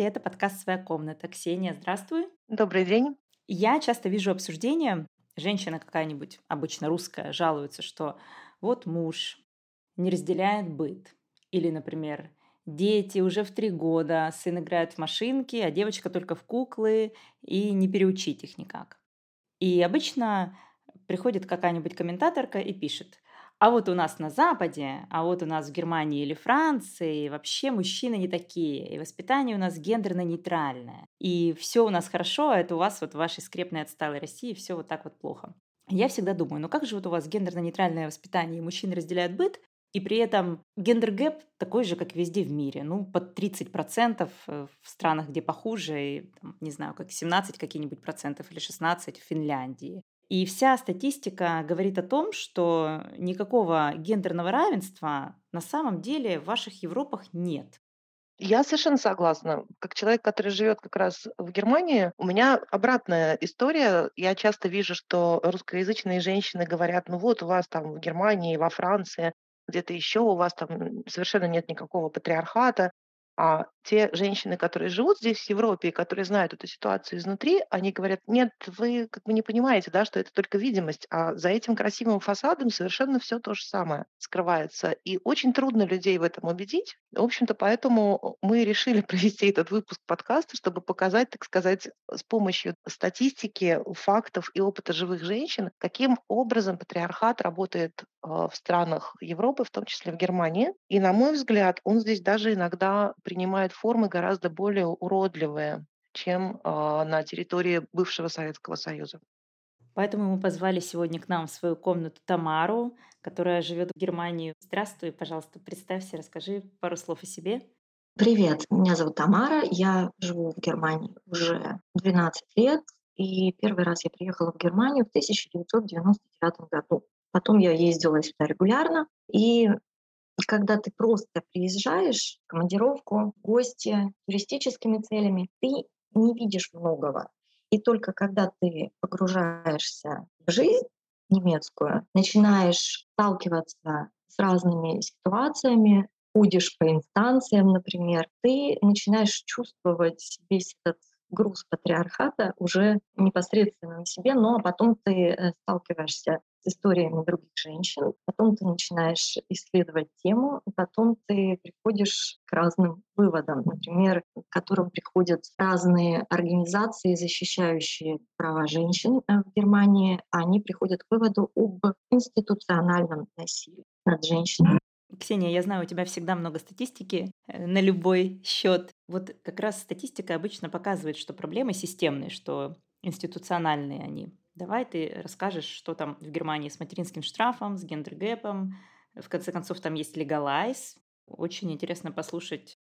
Здравствуйте, это подкаст «Своя комната». Ксения, здравствуй. Добрый день. Я часто вижу обсуждения, женщина какая-нибудь, обычно русская, жалуется, что вот муж не разделяет быт. Или, например, дети уже в три года, сын играет в машинки, а девочка только в куклы, и не переучить их никак. И обычно приходит какая-нибудь комментаторка и пишет, а вот у нас на Западе, а вот у нас в Германии или Франции вообще мужчины не такие, и воспитание у нас гендерно-нейтральное. И все у нас хорошо, а это у вас вот в вашей скрепной отсталой России все вот так вот плохо. Я всегда думаю, ну как же вот у вас гендерно-нейтральное воспитание, и мужчины разделяют быт, и при этом gender gap такой же, как везде в мире. Ну, под 30% в странах, где похуже, и, там, не знаю, как 17 какие-нибудь процентов или 16 в Финляндии. И вся статистика говорит о том, что никакого гендерного равенства на самом деле в ваших Европах нет. Я совершенно согласна. Как человек, который живет как раз в Германии, у меня обратная история. Я часто вижу, что русскоязычные женщины говорят, ну вот у вас там в Германии, во Франции, где-то еще у вас там совершенно нет никакого патриархата. А те женщины, которые живут здесь, в Европе, и которые знают эту ситуацию изнутри, они говорят, нет, вы как бы не понимаете, да, что это только видимость, а за этим красивым фасадом совершенно все то же самое скрывается. И очень трудно людей в этом убедить. В общем-то, поэтому мы решили провести этот выпуск подкаста, чтобы показать, так сказать, с помощью статистики, фактов и опыта живых женщин, каким образом патриархат работает а, в странах Европы, в том числе в Германии. И, на мой взгляд, он здесь даже иногда принимает формы гораздо более уродливые, чем э, на территории бывшего Советского Союза. Поэтому мы позвали сегодня к нам в свою комнату Тамару, которая живет в Германии. Здравствуй, пожалуйста, представься, расскажи пару слов о себе. Привет, меня зовут Тамара, я живу в Германии уже 12 лет, и первый раз я приехала в Германию в 1999 году. Потом я ездила сюда регулярно, и и когда ты просто приезжаешь в командировку, в гости, туристическими целями, ты не видишь многого. И только когда ты погружаешься в жизнь немецкую, начинаешь сталкиваться с разными ситуациями, ходишь по инстанциям, например, ты начинаешь чувствовать весь этот груз патриархата уже непосредственно на себе, но потом ты э, сталкиваешься историями других женщин, потом ты начинаешь исследовать тему, и потом ты приходишь к разным выводам, например, к которым приходят разные организации, защищающие права женщин э, в Германии, они приходят к выводу об институциональном насилии над женщинами. Ксения, я знаю, у тебя всегда много статистики э, на любой счет. Вот как раз статистика обычно показывает, что проблемы системные, что институциональные они. Давай ты расскажешь, что там в Германии с материнским штрафом, с гендергэпом. В конце концов, там есть легалайз. Очень интересно послушать.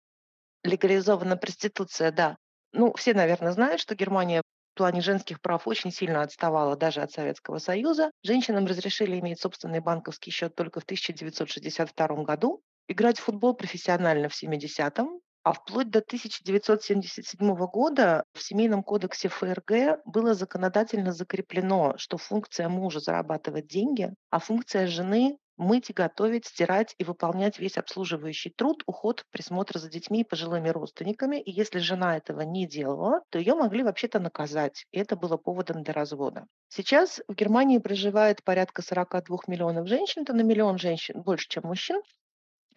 Легализована проституция, да. Ну, все, наверное, знают, что Германия в плане женских прав очень сильно отставала даже от Советского Союза. Женщинам разрешили иметь собственный банковский счет только в 1962 году. Играть в футбол профессионально в 70-м, а вплоть до 1977 года в Семейном кодексе ФРГ было законодательно закреплено, что функция мужа зарабатывать деньги, а функция жены мыть и готовить, стирать и выполнять весь обслуживающий труд, уход, присмотр за детьми и пожилыми родственниками. И если жена этого не делала, то ее могли вообще-то наказать. И это было поводом для развода. Сейчас в Германии проживает порядка 42 миллионов женщин, это на миллион женщин больше, чем мужчин.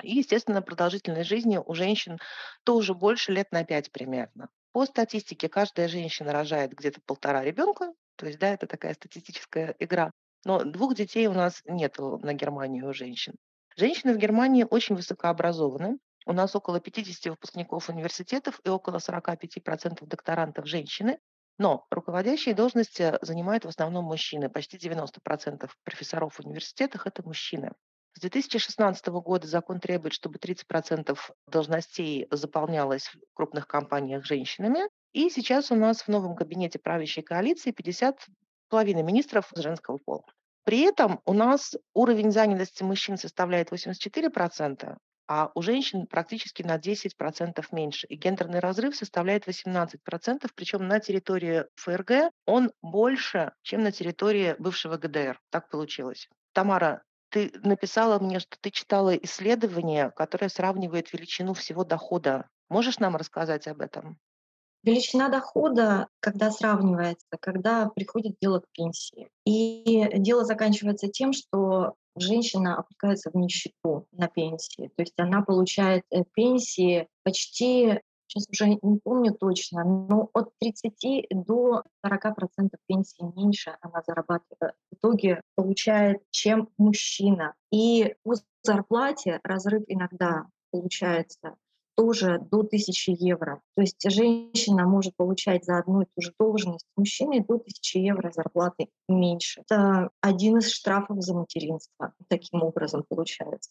И, естественно, продолжительность жизни у женщин тоже больше лет на 5 примерно. По статистике, каждая женщина рожает где-то полтора ребенка, то есть, да, это такая статистическая игра. Но двух детей у нас нет на Германию у женщин. Женщины в Германии очень высокообразованы. У нас около 50 выпускников университетов и около 45% докторантов женщины. Но руководящие должности занимают в основном мужчины. Почти 90% профессоров в университетах – это мужчины. С 2016 года закон требует, чтобы 30% должностей заполнялось в крупных компаниях женщинами. И сейчас у нас в новом кабинете правящей коалиции 50 половина министров женского пола. При этом у нас уровень занятости мужчин составляет 84%, а у женщин практически на 10% меньше. И гендерный разрыв составляет 18%, причем на территории ФРГ он больше, чем на территории бывшего ГДР. Так получилось. Тамара, ты написала мне, что ты читала исследование, которое сравнивает величину всего дохода Можешь нам рассказать об этом? Величина дохода, когда сравнивается, когда приходит дело к пенсии. И дело заканчивается тем, что женщина опускается в нищету на пенсии. То есть она получает э, пенсии почти, сейчас уже не помню точно, но от 30 до 40 процентов пенсии меньше она зарабатывает. В итоге получает, чем мужчина. И по зарплате разрыв иногда получается тоже до 1000 евро. То есть женщина может получать за одну и ту же должность мужчины до 1000 евро зарплаты меньше. Это один из штрафов за материнство. Таким образом получается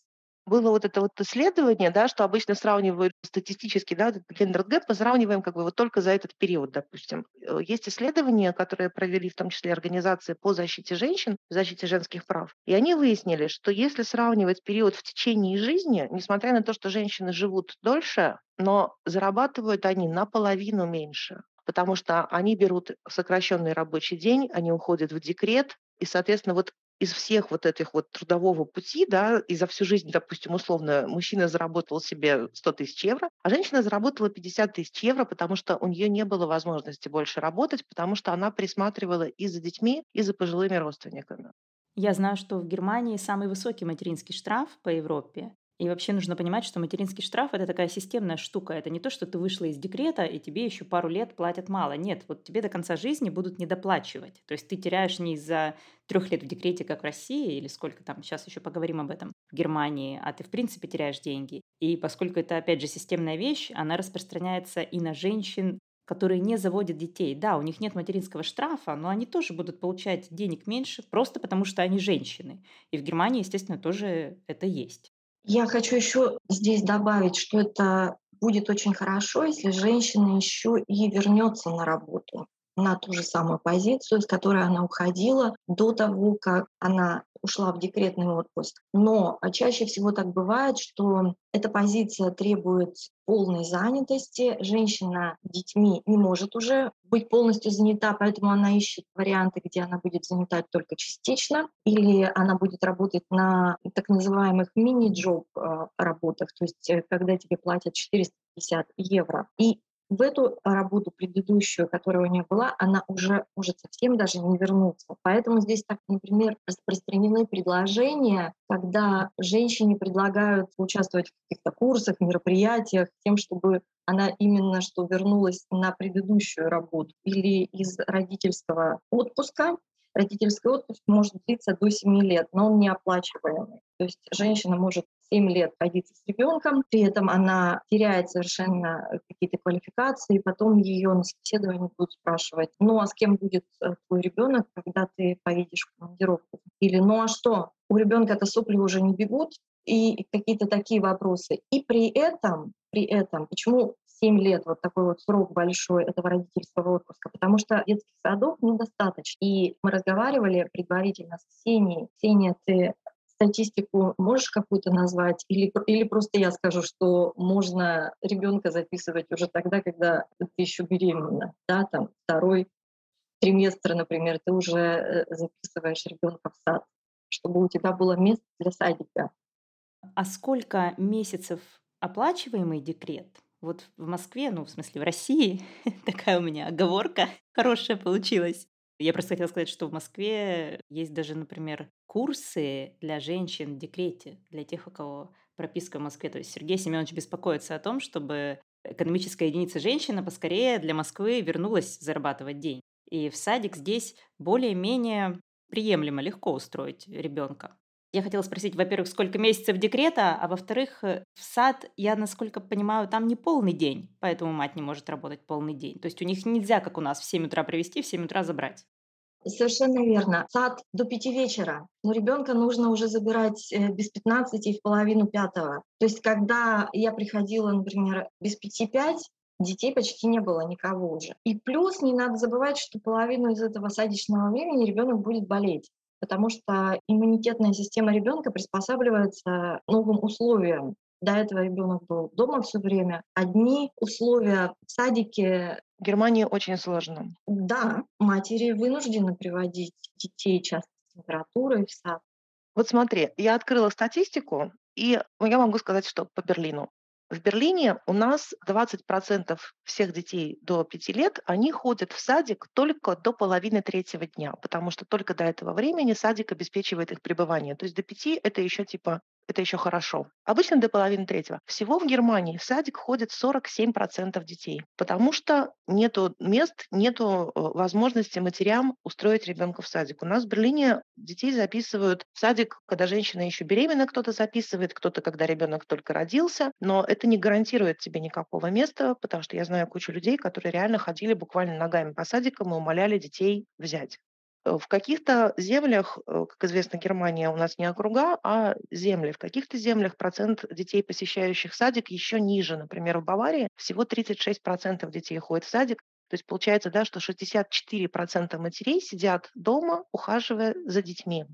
было вот это вот исследование, да, что обычно сравнивают статистически, да, этот gender gap мы сравниваем как бы вот только за этот период, допустим. Э, есть исследования, которые провели в том числе организации по защите женщин, защите женских прав, и они выяснили, что если сравнивать период в течение жизни, несмотря на то, что женщины живут дольше, но зарабатывают они наполовину меньше потому что они берут сокращенный рабочий день, они уходят в декрет, и, соответственно, вот из всех вот этих вот трудового пути, да, и за всю жизнь, допустим, условно, мужчина заработал себе 100 тысяч евро, а женщина заработала 50 тысяч евро, потому что у нее не было возможности больше работать, потому что она присматривала и за детьми, и за пожилыми родственниками. Я знаю, что в Германии самый высокий материнский штраф по Европе. И вообще нужно понимать, что материнский штраф – это такая системная штука. Это не то, что ты вышла из декрета, и тебе еще пару лет платят мало. Нет, вот тебе до конца жизни будут недоплачивать. То есть ты теряешь не из-за трех лет в декрете, как в России, или сколько там, сейчас еще поговорим об этом, в Германии, а ты в принципе теряешь деньги. И поскольку это, опять же, системная вещь, она распространяется и на женщин, которые не заводят детей. Да, у них нет материнского штрафа, но они тоже будут получать денег меньше, просто потому что они женщины. И в Германии, естественно, тоже это есть. Я хочу еще здесь добавить, что это будет очень хорошо, если женщина еще и вернется на работу на ту же самую позицию, с которой она уходила до того, как она ушла в декретный отпуск. Но а чаще всего так бывает, что эта позиция требует полной занятости. Женщина детьми не может уже быть полностью занята, поэтому она ищет варианты, где она будет занята только частично, или она будет работать на так называемых мини-джоб э, работах, то есть э, когда тебе платят 450 евро. И в эту работу предыдущую, которая у нее была, она уже может совсем даже не вернуться. Поэтому здесь так, например, распространены предложения, когда женщине предлагают участвовать в каких-то курсах, мероприятиях, тем, чтобы она именно что вернулась на предыдущую работу или из родительского отпуска, Родительский отпуск может длиться до 7 лет, но он не оплачиваемый. То есть женщина может 7 лет родиться с ребенком, при этом она теряет совершенно какие-то квалификации, потом ее на собеседовании будут спрашивать, ну а с кем будет э, твой ребенок, когда ты поедешь в командировку? Или ну а что, у ребенка-то сопли уже не бегут, и какие-то такие вопросы. И при этом, при этом, почему 7 лет, вот такой вот срок большой этого родительского отпуска, потому что детских садов недостаточно. И мы разговаривали предварительно с Ксенией. Ксения, ты статистику можешь какую-то назвать? Или, или просто я скажу, что можно ребенка записывать уже тогда, когда ты еще беременна, да, там второй триместр, например, ты уже э, записываешь ребенка в сад, чтобы у тебя было место для садика. А сколько месяцев оплачиваемый декрет? Вот в Москве, ну, в смысле, в России, такая у меня оговорка хорошая получилась. Я просто хотела сказать, что в Москве есть даже, например, курсы для женщин в декрете, для тех, у кого прописка в Москве. То есть Сергей Семенович беспокоится о том, чтобы экономическая единица женщина поскорее для Москвы вернулась зарабатывать день. И в садик здесь более-менее приемлемо, легко устроить ребенка. Я хотела спросить, во-первых, сколько месяцев декрета, а во-вторых, э, в сад, я, насколько понимаю, там не полный день, поэтому мать не может работать полный день. То есть у них нельзя, как у нас, в 7 утра привести, в 7 утра забрать. Совершенно верно. Сад до пяти вечера. Но ребенка нужно уже забирать э, без 15 и в половину пятого. То есть, когда я приходила, например, без пяти пять, детей почти не было никого уже. И плюс не надо забывать, что половину из этого садичного времени ребенок будет болеть потому что иммунитетная система ребенка приспосабливается новым условиям. До этого ребенок был дома все время. Одни условия в садике в Германии очень сложно. Да, матери вынуждены приводить детей часто с температурой в сад. Вот смотри, я открыла статистику, и я могу сказать, что по Берлину В Берлине у нас 20% всех детей до 5 лет, они ходят в садик только до половины третьего дня, потому что только до этого времени садик обеспечивает их пребывание. То есть до 5 это еще типа это еще хорошо. Обычно до половины третьего. Всего в Германии в садик ходит 47% детей, потому что нету мест, нету э, возможности матерям устроить ребенка в садик. У нас в Берлине детей записывают в садик, когда женщина еще беременна, кто-то записывает, кто-то, когда ребенок только родился, но это не гарантирует тебе никакого места, потому что я знаю кучу людей, которые реально ходили буквально ногами по садикам и умоляли детей взять. Э, в каких-то землях, э, как известно, Германия у нас не округа, а земли. В каких-то землях процент детей, посещающих садик, еще ниже. Например, в Баварии всего 36% детей ходят в садик. То есть получается, да, что 64% матерей сидят дома, ухаживая за детьми.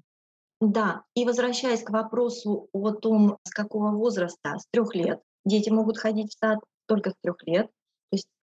Да, и возвращаясь к вопросу о том, с какого возраста, с трех лет, дети могут ходить в сад только с трех лет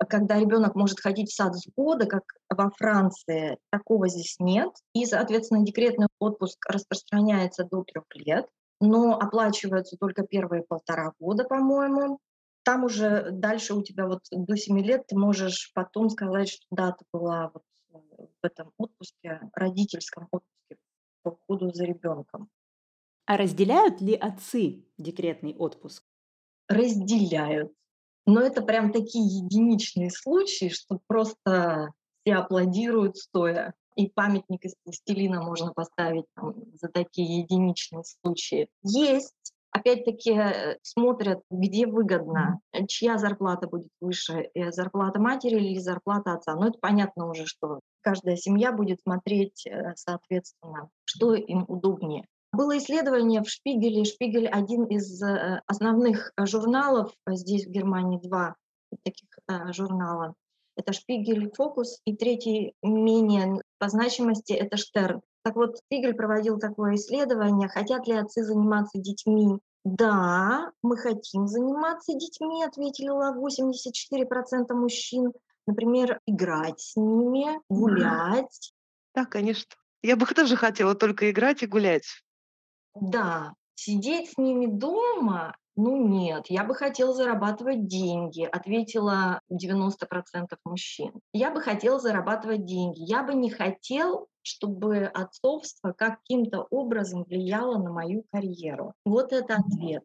когда ребенок может ходить в сад с года, как во Франции, такого здесь нет. И, соответственно, декретный отпуск распространяется до трех лет, но оплачиваются только первые полтора года, по-моему. Там уже дальше у тебя вот до семи лет ты можешь потом сказать, что да, ты была вот в этом отпуске, родительском отпуске по уходу за ребенком. А разделяют ли отцы декретный отпуск? Разделяют. Но это прям такие единичные случаи, что просто все аплодируют стоя. И памятник из пластилина можно поставить там, за такие единичные случаи. Есть опять-таки э, смотрят, где выгодно, чья зарплата будет выше, э, зарплата матери или зарплата отца. Но это понятно уже, что каждая семья будет смотреть, э, соответственно, что им удобнее. Было исследование в Шпигеле. Шпигель — один из э, основных журналов, а здесь в Германии два таких э, журнала. Это Шпигель Фокус, и третий менее по значимости — это Штерн. Так вот, Шпигель проводил такое исследование, хотят ли отцы заниматься детьми. Да, мы хотим заниматься детьми, ответили 84% мужчин. Например, играть с ними, гулять. Да, конечно. Я бы тоже хотела только играть и гулять. Да, сидеть с ними дома, ну нет, я бы хотела зарабатывать деньги, ответила 90% мужчин. Я бы хотела зарабатывать деньги. Я бы не хотел, чтобы отцовство каким-то образом влияло на мою карьеру. Вот это ответ.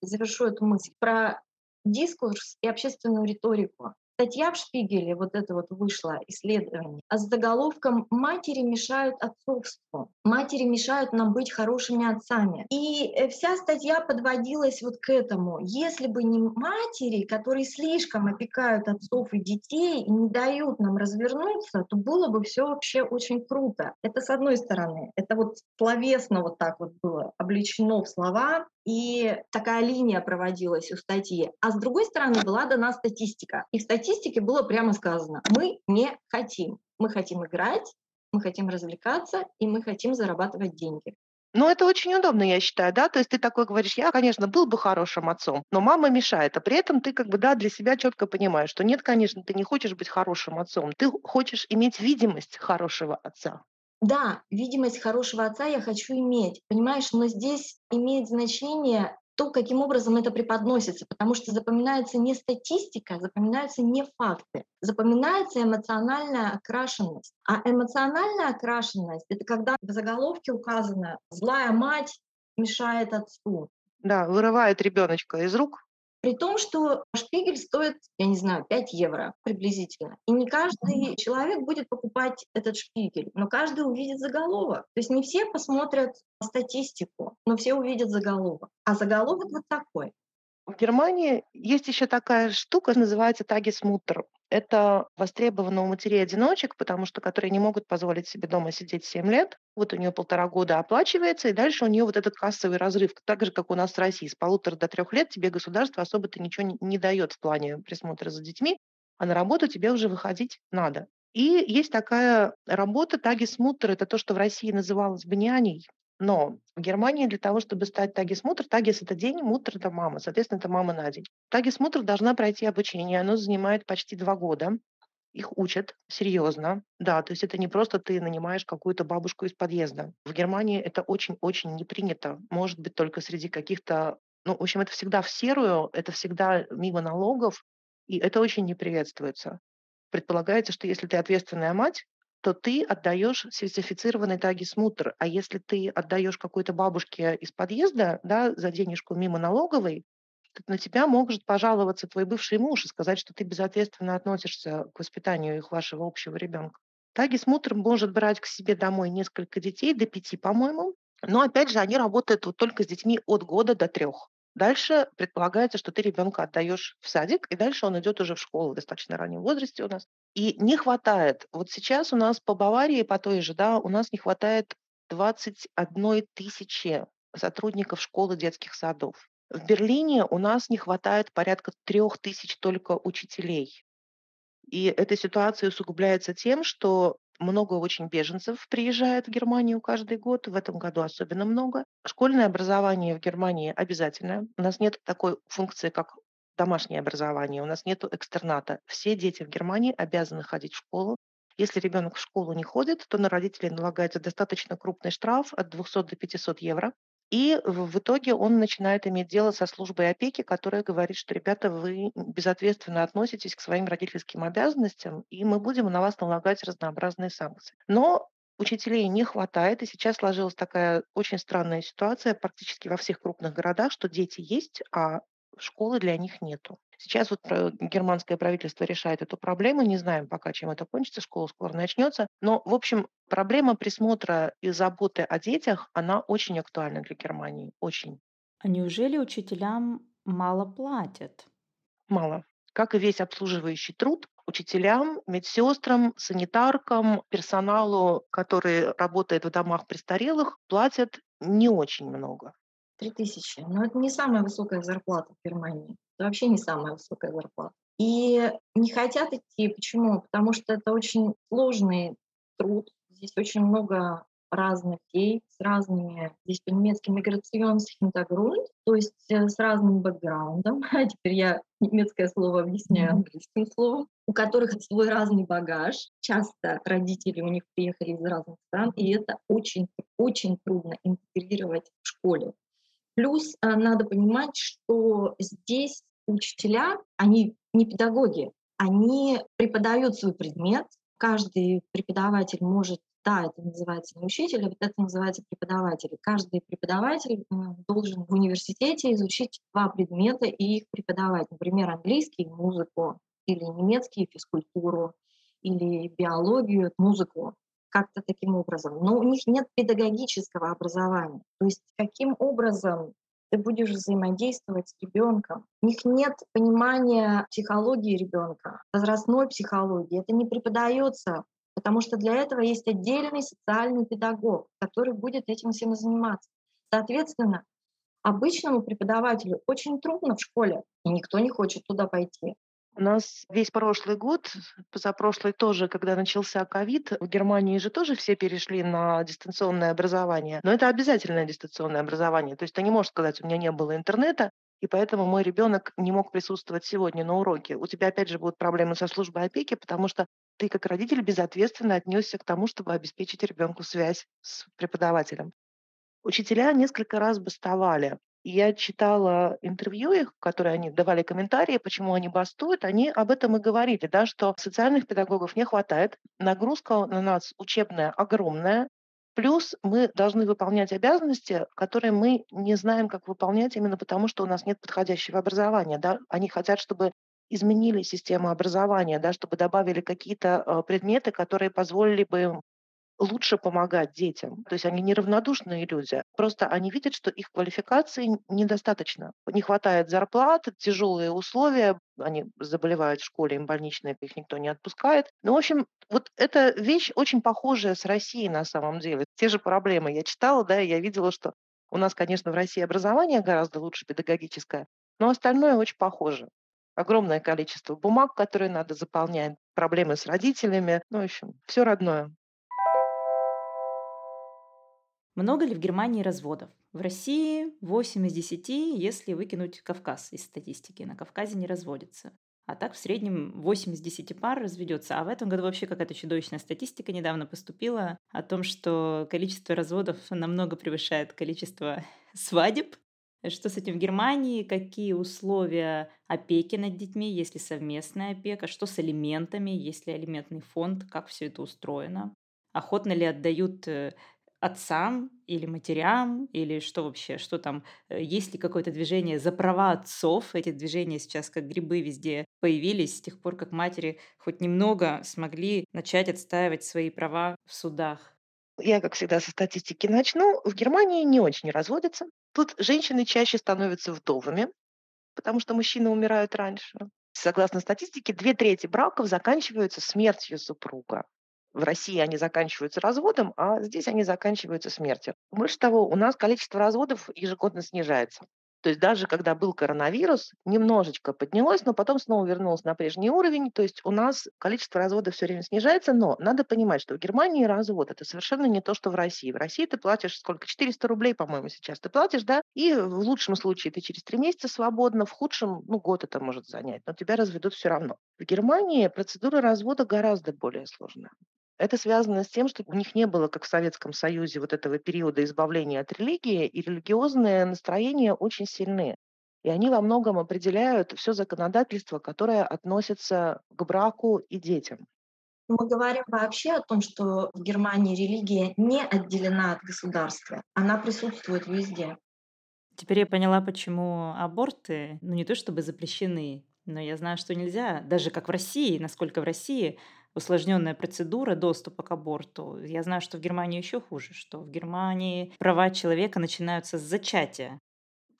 Завершу эту мысль. Про дискурс и общественную риторику. Статья в Шпигеле, вот это вот вышло исследование, а с заголовком «Матери мешают отцовству». Матери мешают нам быть хорошими отцами. И э, вся статья подводилась вот к этому. Если бы не матери, которые слишком опекают отцов и детей и не дают нам развернуться, то было бы все вообще очень круто. Это с одной стороны. Это вот словесно вот так вот было обличено в слова, и такая линия проводилась у статьи. А с другой стороны была дана статистика. И в статистике было прямо сказано, мы не хотим. Мы хотим играть, мы хотим развлекаться, и мы хотим зарабатывать деньги. Ну, это очень удобно, я считаю, да, то есть ты такой говоришь, я, конечно, был бы хорошим отцом, но мама мешает, а при этом ты как бы, да, для себя четко понимаешь, что нет, конечно, ты не хочешь быть хорошим отцом, ты хочешь иметь видимость хорошего отца. Да, видимость хорошего отца я хочу иметь, понимаешь, но здесь имеет значение то, каким образом это преподносится, потому что запоминается не статистика, запоминаются не факты, запоминается эмоциональная окрашенность. А эмоциональная окрашенность — это когда в заголовке указано «злая мать мешает отцу». Да, вырывает ребеночка из рук, при том, что шпигель стоит, я не знаю, 5 евро приблизительно. И не каждый человек будет покупать этот шпигель, но каждый увидит заголовок. То есть не все посмотрят статистику, но все увидят заголовок. А заголовок вот такой. В Германии есть еще такая штука, называется тагисмуттер. Это востребовано у матерей-одиночек, потому что которые не могут позволить себе дома сидеть 7 лет. Вот у нее полтора года оплачивается, и дальше у нее вот этот кассовый разрыв, так же, как у нас в России. С полутора до трех лет тебе государство особо-то ничего не, не дает в плане присмотра за детьми, а на работу тебе уже выходить надо. И есть такая работа тагисмуттер, это то, что в России называлось бы няней. Но в Германии для того, чтобы стать тагис-мутр, тагис – это день, мутр – это мама, соответственно, это мама на день. Тагис-мутр должна пройти обучение, оно занимает почти два года. Их учат серьезно, да, то есть это не просто ты нанимаешь какую-то бабушку из подъезда. В Германии это очень-очень не принято. Может быть, только среди каких-то Ну, в общем, это всегда в серую, это всегда мимо налогов, и это очень не приветствуется. Предполагается, что если ты ответственная мать, то ты отдаешь сертифицированный таги-смутр. А если ты отдаешь какой-то бабушке из подъезда да, за денежку мимо налоговой, то на тебя может пожаловаться твой бывший муж и сказать, что ты безответственно относишься к воспитанию их вашего общего ребенка. Таги-смутр может брать к себе домой несколько детей, до пяти, по-моему. Но опять же, они работают вот только с детьми от года до трех. Дальше предполагается, что ты ребенка отдаешь в садик, и дальше он идет уже в школу в достаточно раннем возрасте у нас. И не хватает. Вот сейчас у нас по Баварии, по той же, да, у нас не хватает 21 тысячи сотрудников школы детских садов. В Берлине у нас не хватает порядка трех тысяч только учителей. И эта ситуация усугубляется тем, что много очень беженцев приезжает в Германию каждый год, в этом году особенно много. Школьное образование в Германии обязательно. У нас нет такой функции, как домашнее образование, у нас нет экстерната. Все дети в Германии обязаны ходить в школу. Если ребенок в школу не ходит, то на родителей налагается достаточно крупный штраф от 200 до 500 евро. И в итоге он начинает иметь дело со службой опеки, которая говорит, что, ребята, вы безответственно относитесь к своим родительским обязанностям, и мы будем на вас налагать разнообразные санкции. Но учителей не хватает, и сейчас сложилась такая очень странная ситуация практически во всех крупных городах, что дети есть, а школы для них нету. Сейчас вот германское правительство решает эту проблему. Не знаем пока, чем это кончится. Школа скоро начнется. Но, в общем, проблема присмотра и заботы о детях, она очень актуальна для Германии. Очень. А неужели учителям мало платят? Мало. Как и весь обслуживающий труд, учителям, медсестрам, санитаркам, персоналу, который работает в домах престарелых, платят не очень много. Три тысячи. Но это не самая высокая зарплата в Германии. Это вообще не самая высокая зарплата. И не хотят идти. Почему? Потому что это очень сложный труд. Здесь очень много разных людей с разными, здесь по-немецки миграционсhintergrund, то есть э, с разным бэкграундом. А теперь я немецкое слово объясняю английским словом, у которых свой разный багаж. Часто родители у них приехали из разных стран, и это очень, очень трудно интегрировать в школе. Плюс э, надо понимать, что здесь учителя, они не педагоги, они преподают свой предмет. Каждый преподаватель может, да, это называется не учитель, а вот это называется преподаватель. Каждый преподаватель должен в университете изучить два предмета и их преподавать. Например, английский, музыку, или немецкий, физкультуру, или биологию, музыку как-то таким образом. Но у них нет педагогического образования. То есть каким образом ты будешь взаимодействовать с ребенком. У них нет понимания психологии ребенка, возрастной психологии. Это не преподается, потому что для этого есть отдельный социальный педагог, который будет этим всем заниматься. Соответственно, обычному преподавателю очень трудно в школе, и никто не хочет туда пойти. У нас весь прошлый год, позапрошлый тоже, когда начался ковид, в Германии же тоже все перешли на дистанционное образование. Но это обязательное дистанционное образование. То есть ты не можешь сказать, у меня не было интернета, и поэтому мой ребенок не мог присутствовать сегодня на уроке. У тебя опять же будут проблемы со службой опеки, потому что ты как родитель безответственно отнесся к тому, чтобы обеспечить ребенку связь с преподавателем. Учителя несколько раз бастовали. Я читала интервью их, которые они давали комментарии, почему они бастуют. Они об этом и говорили, да, что социальных педагогов не хватает, нагрузка на нас учебная огромная, Плюс мы должны выполнять обязанности, которые мы не знаем, как выполнять, именно потому что у нас нет подходящего образования. Да? Они хотят, чтобы изменили систему образования, да, чтобы добавили какие-то э, предметы, которые позволили бы им лучше помогать детям. То есть они неравнодушные люди. Просто они видят, что их квалификации недостаточно. Не хватает зарплат, тяжелые условия, они заболевают в школе, им больничные, их никто не отпускает. Ну, в общем, вот эта вещь очень похожая с Россией на самом деле. Те же проблемы я читала, да, и я видела, что у нас, конечно, в России образование гораздо лучше педагогическое, но остальное очень похоже. Огромное количество бумаг, которые надо заполнять, проблемы с родителями, ну, в общем, все родное. Много ли в Германии разводов? В России 8 из 10, если выкинуть Кавказ из статистики. На Кавказе не разводится. А так в среднем 8 из 10 пар разведется. А в этом году вообще какая-то чудовищная статистика недавно поступила о том, что количество разводов намного превышает количество свадеб. Что с этим в Германии? Какие условия опеки над детьми, если совместная опека? Что с алиментами, если алиментный фонд? Как все это устроено? Охотно ли отдают э, отцам или матерям, или что вообще, что там, э, есть ли какое-то движение за права отцов, эти движения сейчас как грибы везде появились с тех пор, как матери хоть немного смогли начать отстаивать свои права в судах. Я, как всегда, со статистики начну. В Германии не очень разводятся. Тут женщины чаще становятся вдовами, потому что мужчины умирают раньше. Согласно статистике, две трети браков заканчиваются смертью супруга. В России они заканчиваются разводом, а здесь они заканчиваются смертью. Больше того, у нас количество разводов ежегодно снижается. То есть даже когда был коронавирус, немножечко поднялось, но потом снова вернулось на прежний уровень. То есть у нас количество разводов все время снижается, но надо понимать, что в Германии развод это совершенно не то, что в России. В России ты платишь сколько? 400 рублей, по-моему, сейчас ты платишь, да? И в лучшем случае ты через три месяца свободно, в худшем, ну, год это может занять, но тебя разведут все равно. В Германии процедура развода гораздо более сложная. Это связано с тем, что у них не было, как в Советском Союзе, вот этого периода избавления от религии, и религиозные настроения очень сильны. И они во многом определяют все законодательство, которое относится к браку и детям. Мы говорим вообще о том, что в Германии религия не отделена от государства. Она присутствует везде. Теперь я поняла, почему аборты, ну не то чтобы запрещены, но я знаю, что нельзя, даже как в России, насколько в России усложненная процедура доступа к аборту. Я знаю, что в Германии еще хуже, что в Германии права человека начинаются с зачатия.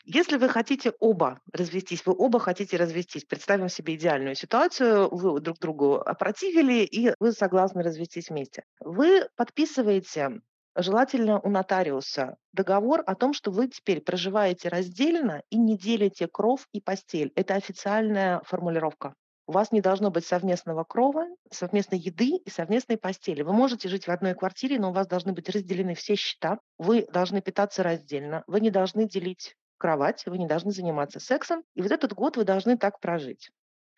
Если вы хотите оба развестись, вы оба хотите развестись, представим себе идеальную ситуацию, вы друг другу опротивили, и вы согласны развестись вместе. Вы подписываете желательно у нотариуса договор о том, что вы теперь проживаете раздельно и не делите кров и постель. Это официальная формулировка. У вас не должно быть совместного крова, совместной еды и совместной постели. Вы можете жить в одной квартире, но у вас должны быть разделены все счета. Вы должны питаться раздельно. Вы не должны делить кровать, вы не должны заниматься сексом. И вот этот год вы должны так прожить.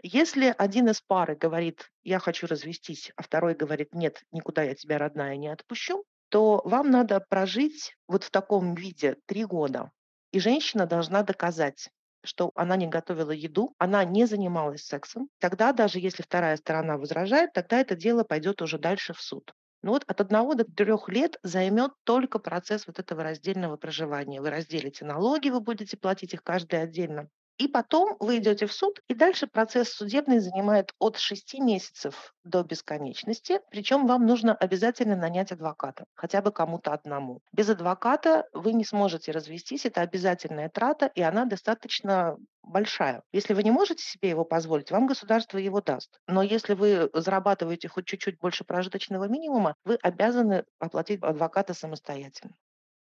Если один из пары говорит, я хочу развестись, а второй говорит, нет, никуда я тебя, родная, не отпущу, то вам надо прожить вот в таком виде три года. И женщина должна доказать, что она не готовила еду, она не занималась сексом, тогда даже если вторая сторона возражает, тогда это дело пойдет уже дальше в суд. Но ну вот от одного до трех лет займет только процесс вот этого раздельного проживания. Вы разделите налоги, вы будете платить их каждый отдельно. И потом вы идете в суд, и дальше процесс судебный занимает от 6 месяцев до бесконечности. Причем вам нужно обязательно нанять адвоката, хотя бы кому-то одному. Без адвоката вы не сможете развестись, это обязательная трата, и она достаточно большая. Если вы не можете себе его позволить, вам государство его даст. Но если вы зарабатываете хоть чуть-чуть больше прожиточного минимума, вы обязаны оплатить адвоката самостоятельно.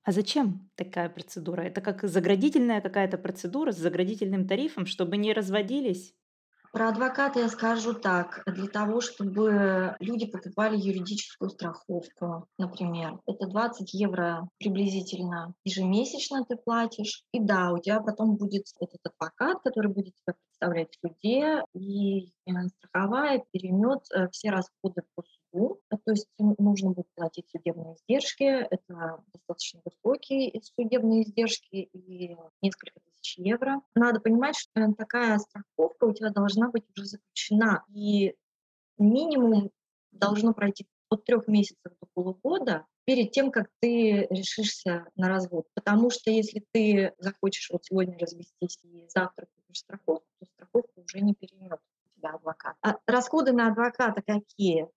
А зачем такая процедура? Это как заградительная какая-то процедура с заградительным тарифом, чтобы не разводились? Про адвоката я скажу так. Для того, чтобы люди покупали юридическую страховку, например, это 20 евро приблизительно ежемесячно ты платишь. И да, у тебя потом будет этот адвокат, который будет тебя представлять в суде, и э, страховая переймет э, все расходы по суду. То есть нужно будет платить судебные издержки. Это достаточно высокие судебные издержки и несколько тысяч евро. Надо понимать, что такая страховка у тебя должна быть уже заключена. И минимум должно пройти от трех месяцев до полугода перед тем, как ты решишься на развод. Потому что если ты захочешь вот сегодня развестись и завтра купишь страховку, то страховку уже не переймет у тебя адвокат. А расходы на адвоката какие?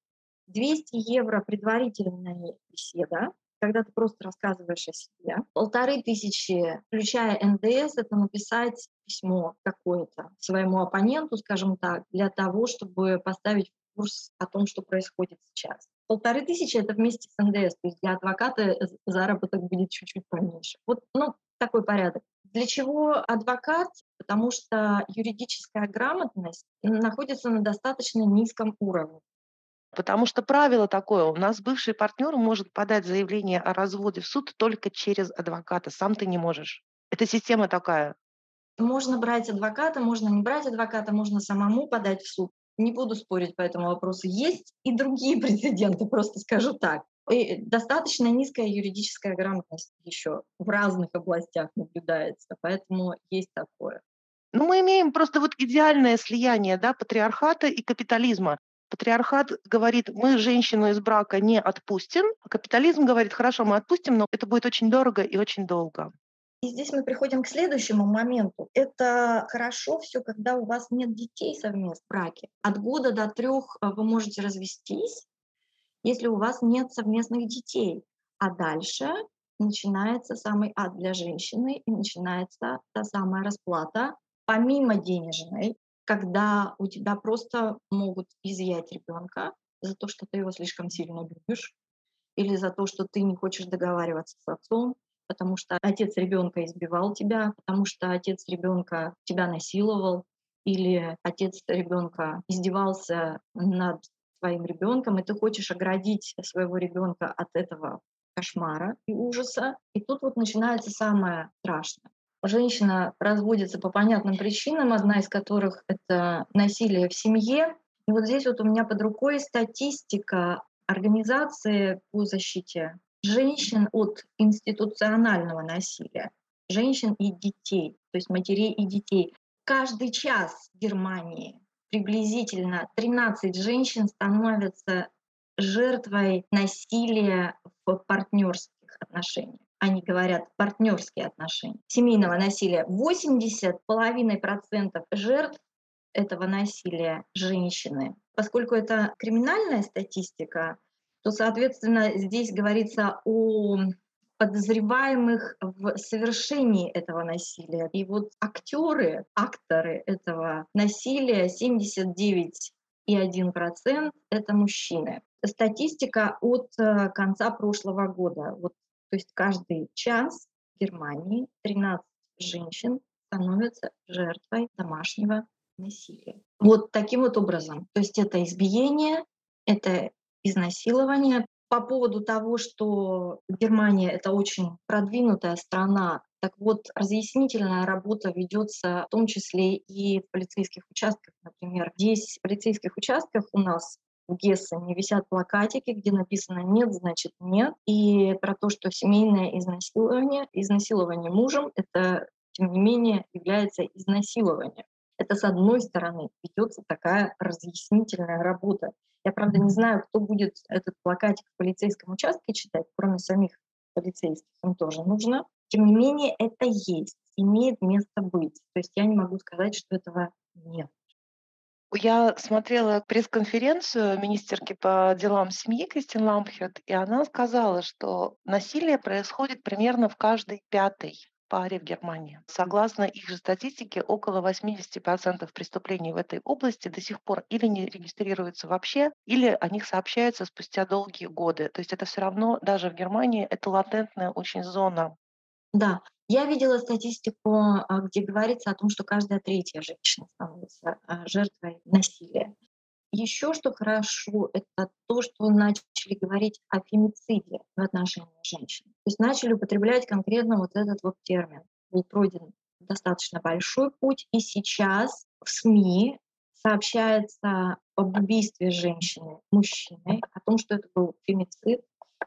200 евро предварительная беседа, когда ты просто рассказываешь о себе. Полторы тысячи, включая НДС, это написать письмо какое-то своему оппоненту, скажем так, для того, чтобы поставить курс о том, что происходит сейчас. Полторы тысячи – это вместе с НДС, то есть для адвоката заработок будет чуть-чуть поменьше. Вот ну, такой порядок. Для чего адвокат? Потому что юридическая грамотность находится на достаточно низком уровне. Потому что правило такое, у нас бывший партнер может подать заявление о разводе в суд только через адвоката, сам ты не можешь. Это система такая. Можно брать адвоката, можно не брать адвоката, можно самому подать в суд. Не буду спорить по этому вопросу. Есть и другие прецеденты, просто скажу так. И достаточно низкая юридическая грамотность еще в разных областях наблюдается, поэтому есть такое. Ну, мы имеем просто вот идеальное слияние да, патриархата и капитализма. Патриархат говорит, мы женщину из брака не отпустим, а капитализм говорит, хорошо, мы отпустим, но это будет очень дорого и очень долго. И здесь мы приходим к следующему моменту. Это хорошо все, когда у вас нет детей совместно в браке. От года до трех э, вы можете развестись, если у вас нет совместных детей. А дальше начинается самый ад для женщины и начинается та самая расплата, помимо денежной, когда у тебя просто могут изъять ребенка за то, что ты его слишком сильно любишь, или за то, что ты не хочешь договариваться с отцом, потому что отец ребенка избивал тебя, потому что отец ребенка тебя насиловал, или отец ребенка издевался над своим ребенком, и ты хочешь оградить своего ребенка от этого кошмара и ужаса. И тут вот начинается самое страшное. Женщина разводится по понятным причинам, одна из которых — это насилие в семье. И вот здесь вот у меня под рукой статистика организации по защите женщин от институционального насилия, женщин и детей, то есть матерей и детей. Каждый час в Германии приблизительно 13 женщин становятся жертвой насилия в партнерских отношениях. Они говорят партнерские отношения. Семейного насилия 80 половиной процентов жертв этого насилия женщины. Поскольку это криминальная статистика, то, соответственно, здесь говорится о подозреваемых в совершении этого насилия. И вот актеры, акторы этого насилия 79,1% это мужчины. Статистика от э, конца прошлого года. Вот, то есть каждый час в Германии 13 женщин становятся жертвой домашнего насилия. Вот таким вот образом. То есть это избиение, это изнасилование, по поводу того, что Германия — это очень продвинутая страна, так вот, разъяснительная работа ведется в том числе и в полицейских участках. Например, здесь в полицейских участках у нас в Гессене висят плакатики, где написано «нет, значит нет». И про то, что семейное изнасилование, изнасилование мужем — это, тем не менее, является изнасилованием. Это с одной стороны ведется такая разъяснительная работа. Я, правда, не знаю, кто будет этот плакатик в полицейском участке читать, кроме самих полицейских, им тоже нужно. Тем не менее, это есть, имеет место быть. То есть я не могу сказать, что этого нет. Я смотрела пресс-конференцию министерки по делам семьи Кристин Лампхерт, и она сказала, что насилие происходит примерно в каждой пятой паре в Германии. Согласно их же статистике, около 80% преступлений в этой области до сих пор или не регистрируются вообще, или о них сообщаются спустя долгие годы. То есть это все равно даже в Германии это латентная очень зона. Да, я видела статистику, а, где говорится о том, что каждая третья женщина становится а, жертвой насилия. Еще что хорошо, это то, что начали говорить о фемициде в отношении женщин. То есть начали употреблять конкретно вот этот вот термин. Был пройден достаточно большой путь, и сейчас в СМИ сообщается об убийстве женщины мужчиной, о том, что это был фемицид,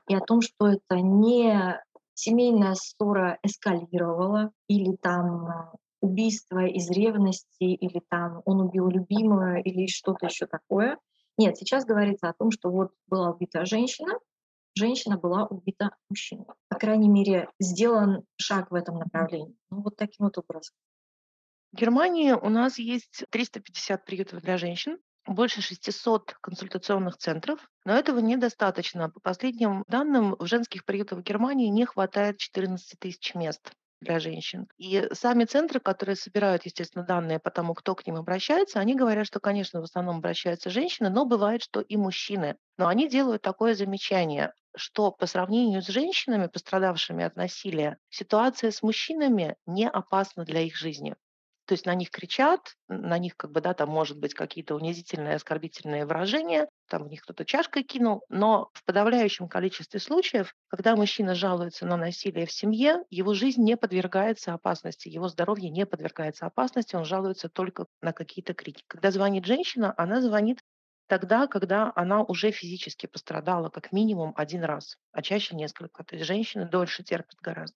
и о том, что это не семейная ссора эскалировала или там убийство из ревности, или там он убил любимого, или что-то еще такое. Нет, сейчас говорится о том, что вот была убита женщина, женщина была убита мужчиной. По крайней мере, сделан шаг в этом направлении. Ну, вот таким вот образом. В Германии у нас есть 350 приютов для женщин, больше 600 консультационных центров, но этого недостаточно. По последним данным, в женских приютах в Германии не хватает 14 тысяч мест для женщин. И сами центры, которые собирают, естественно, данные по тому, кто к ним обращается, они говорят, что, конечно, в основном обращаются женщины, но бывает, что и мужчины. Но они делают такое замечание, что по сравнению с женщинами, пострадавшими от насилия, ситуация с мужчинами не опасна для их жизни. То есть на них кричат, на них как бы, да, там может быть какие-то унизительные, оскорбительные выражения, там в них кто-то чашкой кинул, но в подавляющем количестве случаев, когда мужчина жалуется на насилие в семье, его жизнь не подвергается опасности, его здоровье не подвергается опасности, он жалуется только на какие-то крики. Когда звонит женщина, она звонит тогда, когда она уже физически пострадала как минимум один раз, а чаще несколько. То есть женщины дольше терпят гораздо.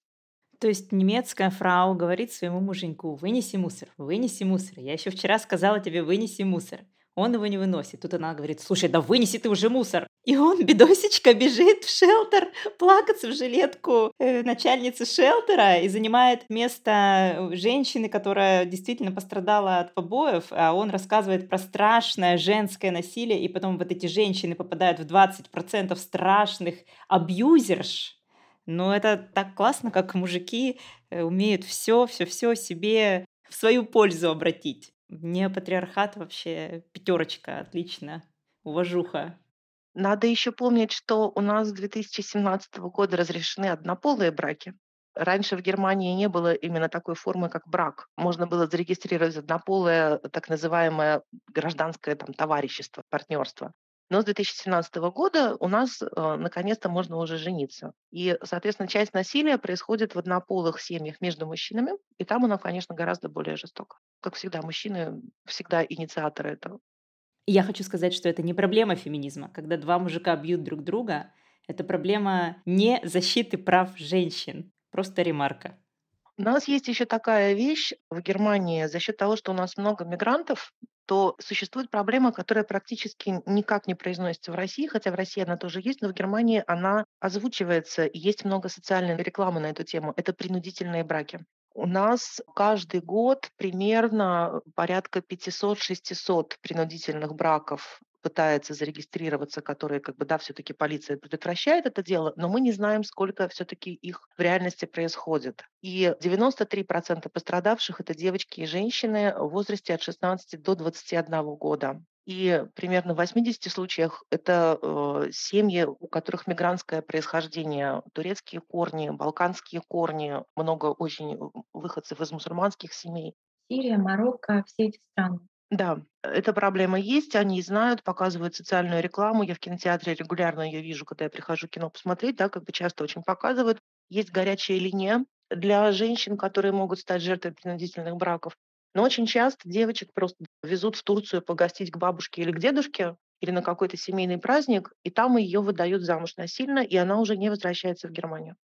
То есть немецкая фрау говорит своему муженьку, вынеси мусор, вынеси мусор. Я еще вчера сказала тебе, вынеси мусор. Он его не выносит. Тут она говорит, слушай, да вынеси ты уже мусор. И он, бедосечка, бежит в шелтер плакаться в жилетку э, начальницы шелтера и занимает место женщины, которая действительно пострадала от побоев, а он рассказывает про страшное женское насилие, и потом вот эти женщины попадают в 20% страшных абьюзерш. Но это так классно, как мужики э, умеют все, все, все себе в свою пользу обратить. Мне патриархат вообще пятерочка, отлично, уважуха. Надо еще помнить, что у нас с 2017 года разрешены однополые браки. Раньше в Германии не было именно такой формы, как брак. Можно было зарегистрировать однополое, так называемое гражданское там, товарищество, партнерство. Но с 2017 года у нас э, наконец-то можно уже жениться. И, соответственно, часть насилия происходит в однополых семьях между мужчинами, и там оно, конечно, гораздо более жестоко. Как всегда, мужчины всегда инициаторы этого. Я хочу сказать, что это не проблема феминизма. Когда два мужика бьют друг друга, это проблема не защиты прав женщин. Просто ремарка. У нас есть еще такая вещь в Германии. За счет того, что у нас много мигрантов, то существует проблема, которая практически никак не произносится в России, хотя в России она тоже есть, но в Германии она озвучивается, и есть много социальной рекламы на эту тему. Это принудительные браки. У нас каждый год примерно порядка 500-600 принудительных браков пытается зарегистрироваться, которые, как бы, да, все-таки полиция предотвращает это дело, но мы не знаем, сколько все-таки их в реальности происходит. И 93% пострадавших – это девочки и женщины в возрасте от 16 до 21 года. И примерно в 80 случаях это э, семьи, у которых мигрантское происхождение, турецкие корни, балканские корни, много очень выходцев из мусульманских семей. Сирия, Марокко, все эти страны. Да, эта проблема есть, они знают, показывают социальную рекламу. Я в кинотеатре регулярно ее вижу, когда я прихожу кино посмотреть, да, как бы часто очень показывают. Есть горячая линия для женщин, которые могут стать жертвой принудительных браков. Но очень часто девочек просто везут в Турцию погостить к бабушке или к дедушке, или на какой-то семейный праздник, и там ее выдают замуж насильно, и она уже не возвращается в Германию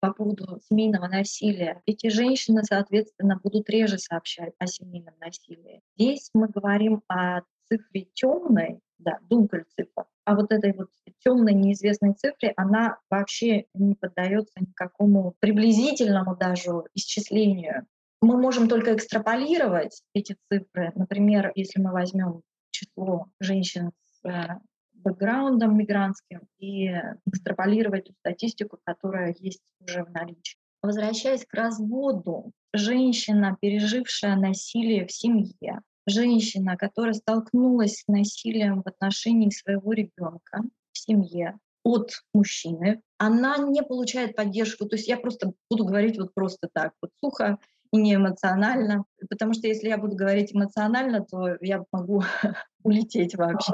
по поводу семейного насилия. Эти женщины, соответственно, будут реже сообщать о семейном насилии. Здесь мы говорим о цифре темной, да, цифра. А вот этой вот темной неизвестной цифре, она вообще не поддается никакому приблизительному даже исчислению. Мы можем только экстраполировать эти цифры. Например, если мы возьмем число женщин с э, бэкграундом мигрантским и экстраполировать ту статистику, которая есть уже в наличии. Возвращаясь к разводу, женщина, пережившая насилие в семье, женщина, которая столкнулась с насилием в отношении своего ребенка в семье от мужчины, она не получает поддержку. То есть я просто буду говорить вот просто так, вот сухо и не эмоционально, потому что если я буду говорить эмоционально, то я могу улететь вообще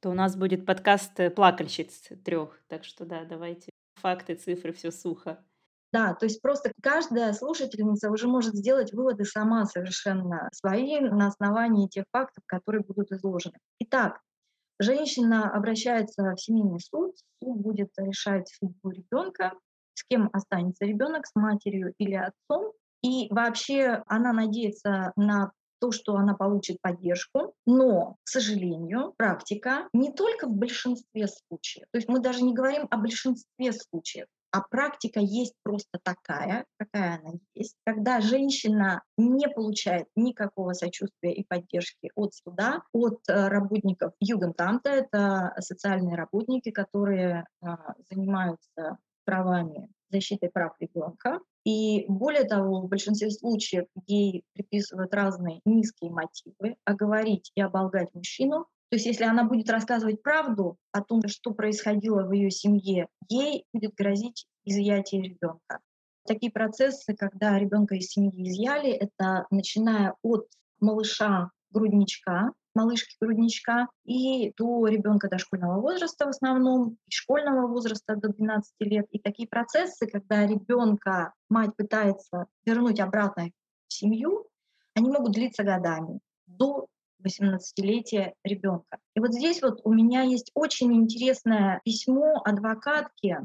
то у нас будет подкаст э, плакальщиц трех. Так что да, давайте факты, цифры, все сухо. Да, то есть просто каждая слушательница уже может сделать выводы сама совершенно свои на основании тех фактов, которые будут изложены. Итак, женщина обращается в семейный суд, суд будет решать судьбу ребенка, с кем останется ребенок, с матерью или отцом. И вообще она надеется на то, что она получит поддержку, но, к сожалению, практика не только в большинстве случаев, то есть мы даже не говорим о большинстве случаев, а практика есть просто такая, какая она есть, когда женщина не получает никакого сочувствия и поддержки от суда, от э, работников Югентамта, это социальные работники, которые а, занимаются правами защитой прав ребенка. И более того, в большинстве случаев ей приписывают разные низкие мотивы, оговорить и оболгать мужчину. То есть если она будет рассказывать правду о том, что происходило в ее семье, ей будет грозить изъятие ребенка. Такие процессы, когда ребенка из семьи изъяли, это начиная от малыша грудничка, малышки-грудничка и до ребенка дошкольного возраста в основном, и школьного возраста до 12 лет. И такие процессы, когда ребенка мать пытается вернуть обратно в семью, они могут длиться годами, до 18-летия ребенка. И вот здесь вот у меня есть очень интересное письмо адвокатки.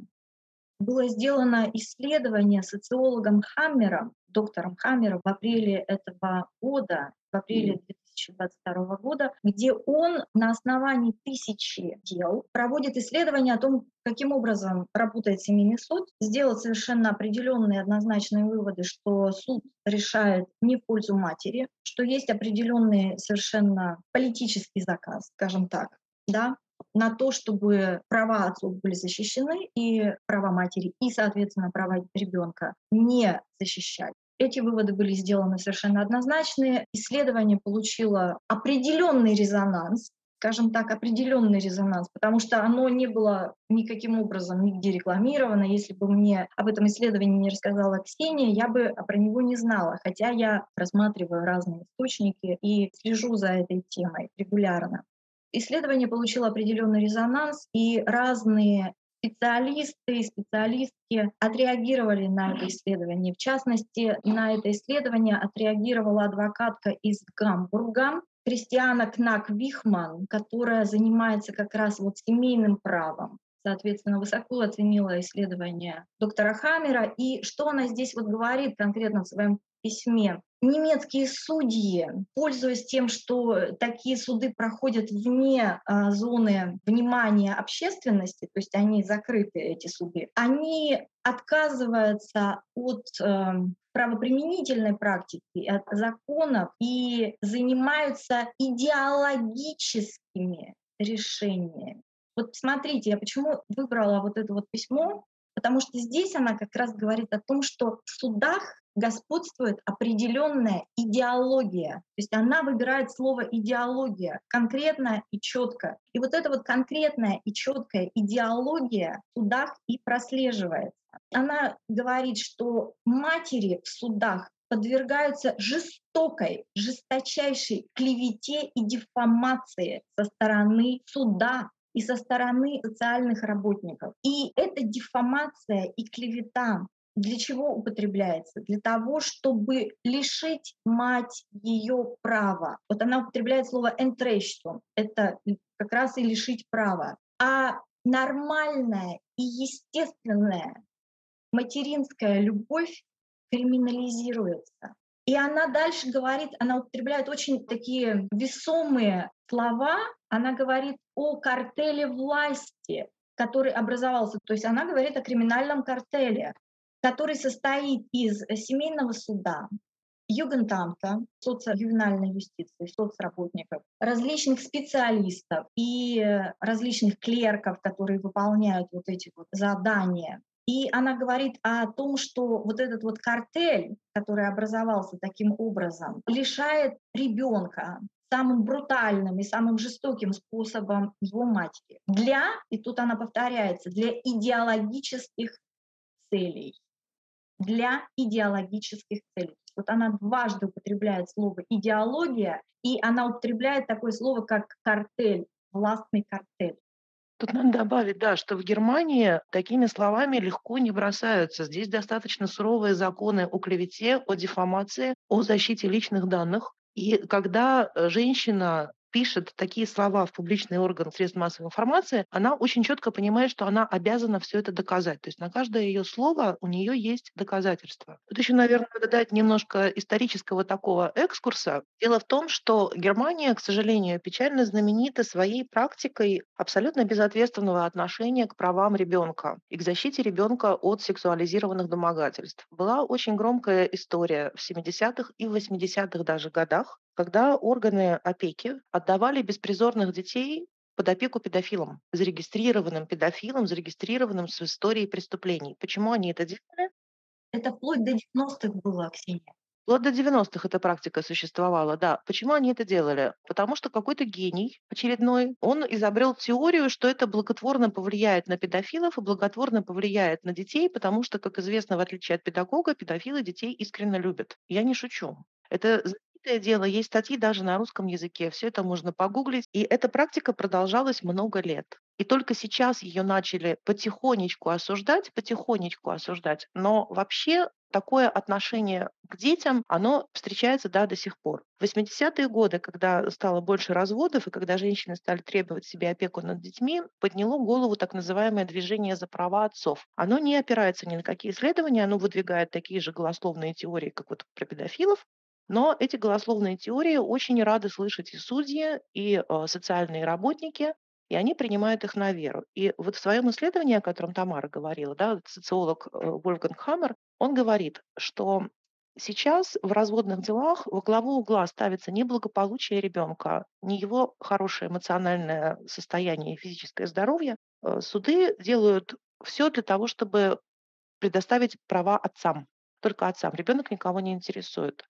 Было сделано исследование социологом Хаммером, доктором Хаммером в апреле этого года, в апреле 2022 года, где он на основании тысячи дел проводит исследование о том, каким образом работает семейный суд, сделал совершенно определенные однозначные выводы, что суд решает не в пользу матери, что есть определенный совершенно политический заказ, скажем так, да, на то, чтобы права отцов были защищены и права матери, и, соответственно, права ребенка не защищать. Эти выводы были сделаны совершенно однозначные. Исследование получило определенный резонанс, скажем так, определенный резонанс, потому что оно не было никаким образом нигде рекламировано. Если бы мне об этом исследовании не рассказала Ксения, я бы про него не знала, хотя я рассматриваю разные источники и слежу за этой темой регулярно. Исследование получило определенный резонанс, и разные специалисты и специалистки отреагировали на это исследование. В частности, на это исследование отреагировала адвокатка из Гамбурга, Кристиана Кнак-Вихман, которая занимается как раз вот семейным правом соответственно, высоко оценила исследование доктора Хаммера. И что она здесь вот говорит конкретно в своем письме? Немецкие судьи, пользуясь тем, что такие суды проходят вне а, зоны внимания общественности, то есть они закрыты, эти суды, они отказываются от э, правоприменительной практики, от законов и занимаются идеологическими решениями. Вот смотрите, я почему выбрала вот это вот письмо, потому что здесь она как раз говорит о том, что в судах господствует определенная идеология. То есть она выбирает слово идеология конкретно и четко. И вот эта вот конкретная и четкая идеология в судах и прослеживается. Она говорит, что матери в судах подвергаются жестокой, жесточайшей клевете и дефамации со стороны суда, и со стороны социальных работников. И эта дефамация и клевета для чего употребляется? Для того, чтобы лишить мать ее права. Вот она употребляет слово «энтрейшту». Это как раз и лишить права. А нормальная и естественная материнская любовь криминализируется. И она дальше говорит, она употребляет очень такие весомые слова, она говорит о картеле власти, который образовался. То есть она говорит о криминальном картеле, который состоит из семейного суда, югентамта, социо-ювенальной юстиции, соцработников, различных специалистов и различных клерков, которые выполняют вот эти вот задания. И она говорит о том, что вот этот вот картель, который образовался таким образом, лишает ребенка самым брутальным и самым жестоким способом его матери. Для, и тут она повторяется, для идеологических целей. Для идеологических целей. Вот она дважды употребляет слово идеология, и она употребляет такое слово, как картель, властный картель. Тут надо добавить, да, что в Германии такими словами легко не бросаются. Здесь достаточно суровые законы о клевете, о дефамации, о защите личных данных. И когда э, женщина пишет такие слова в публичный орган средств массовой информации, она очень четко понимает, что она обязана все это доказать. То есть на каждое ее слово у нее есть доказательства. Тут еще, наверное, надо дать немножко исторического такого экскурса. Дело в том, что Германия, к сожалению, печально знаменита своей практикой абсолютно безответственного отношения к правам ребенка и к защите ребенка от сексуализированных домогательств. Была очень громкая история в 70-х и в 80-х даже годах, когда органы опеки отдавали беспризорных детей под опеку педофилам, зарегистрированным педофилам, зарегистрированным с историей преступлений. Почему они это делали? Это вплоть до 90-х было, Ксения. Вплоть до 90-х эта практика существовала, да. Почему они это делали? Потому что какой-то гений очередной, он изобрел теорию, что это благотворно повлияет на педофилов и благотворно повлияет на детей, потому что, как известно, в отличие от педагога, педофилы детей искренне любят. Я не шучу. Это Открытое дело, есть статьи даже на русском языке, все это можно погуглить. И эта практика продолжалась много лет. И только сейчас ее начали потихонечку осуждать, потихонечку осуждать. Но вообще такое отношение к детям, оно встречается да, до сих пор. В 80-е годы, когда стало больше разводов и когда женщины стали требовать себе опеку над детьми, подняло голову так называемое движение за права отцов. Оно не опирается ни на какие исследования, оно выдвигает такие же голословные теории, как вот про педофилов, но эти голословные теории очень рады слышать и судьи, и э, социальные работники, и они принимают их на веру. И вот в своем исследовании, о котором Тамара говорила, да, социолог э, Вольфганг Хаммер, он говорит, что сейчас в разводных делах во главу угла ставится не благополучие ребенка, не его хорошее эмоциональное состояние и физическое здоровье. Э, суды делают все для того, чтобы предоставить права отцам, только отцам. Ребенок никого не интересует.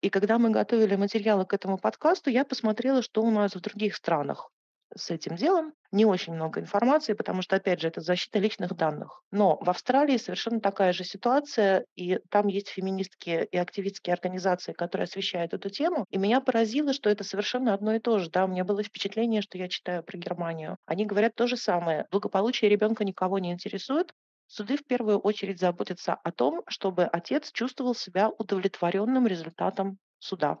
И когда мы готовили материалы к этому подкасту, я посмотрела, что у нас в других странах с этим делом. Не очень много информации, потому что, опять же, это защита личных данных. Но в Австралии совершенно такая же ситуация, и там есть феминистские и активистские организации, которые освещают эту тему. И меня поразило, что это совершенно одно и то же. Да, у меня было впечатление, что я читаю про Германию. Они говорят то же самое. Благополучие ребенка никого не интересует. Суды в первую очередь заботятся о том, чтобы отец чувствовал себя удовлетворенным результатом суда.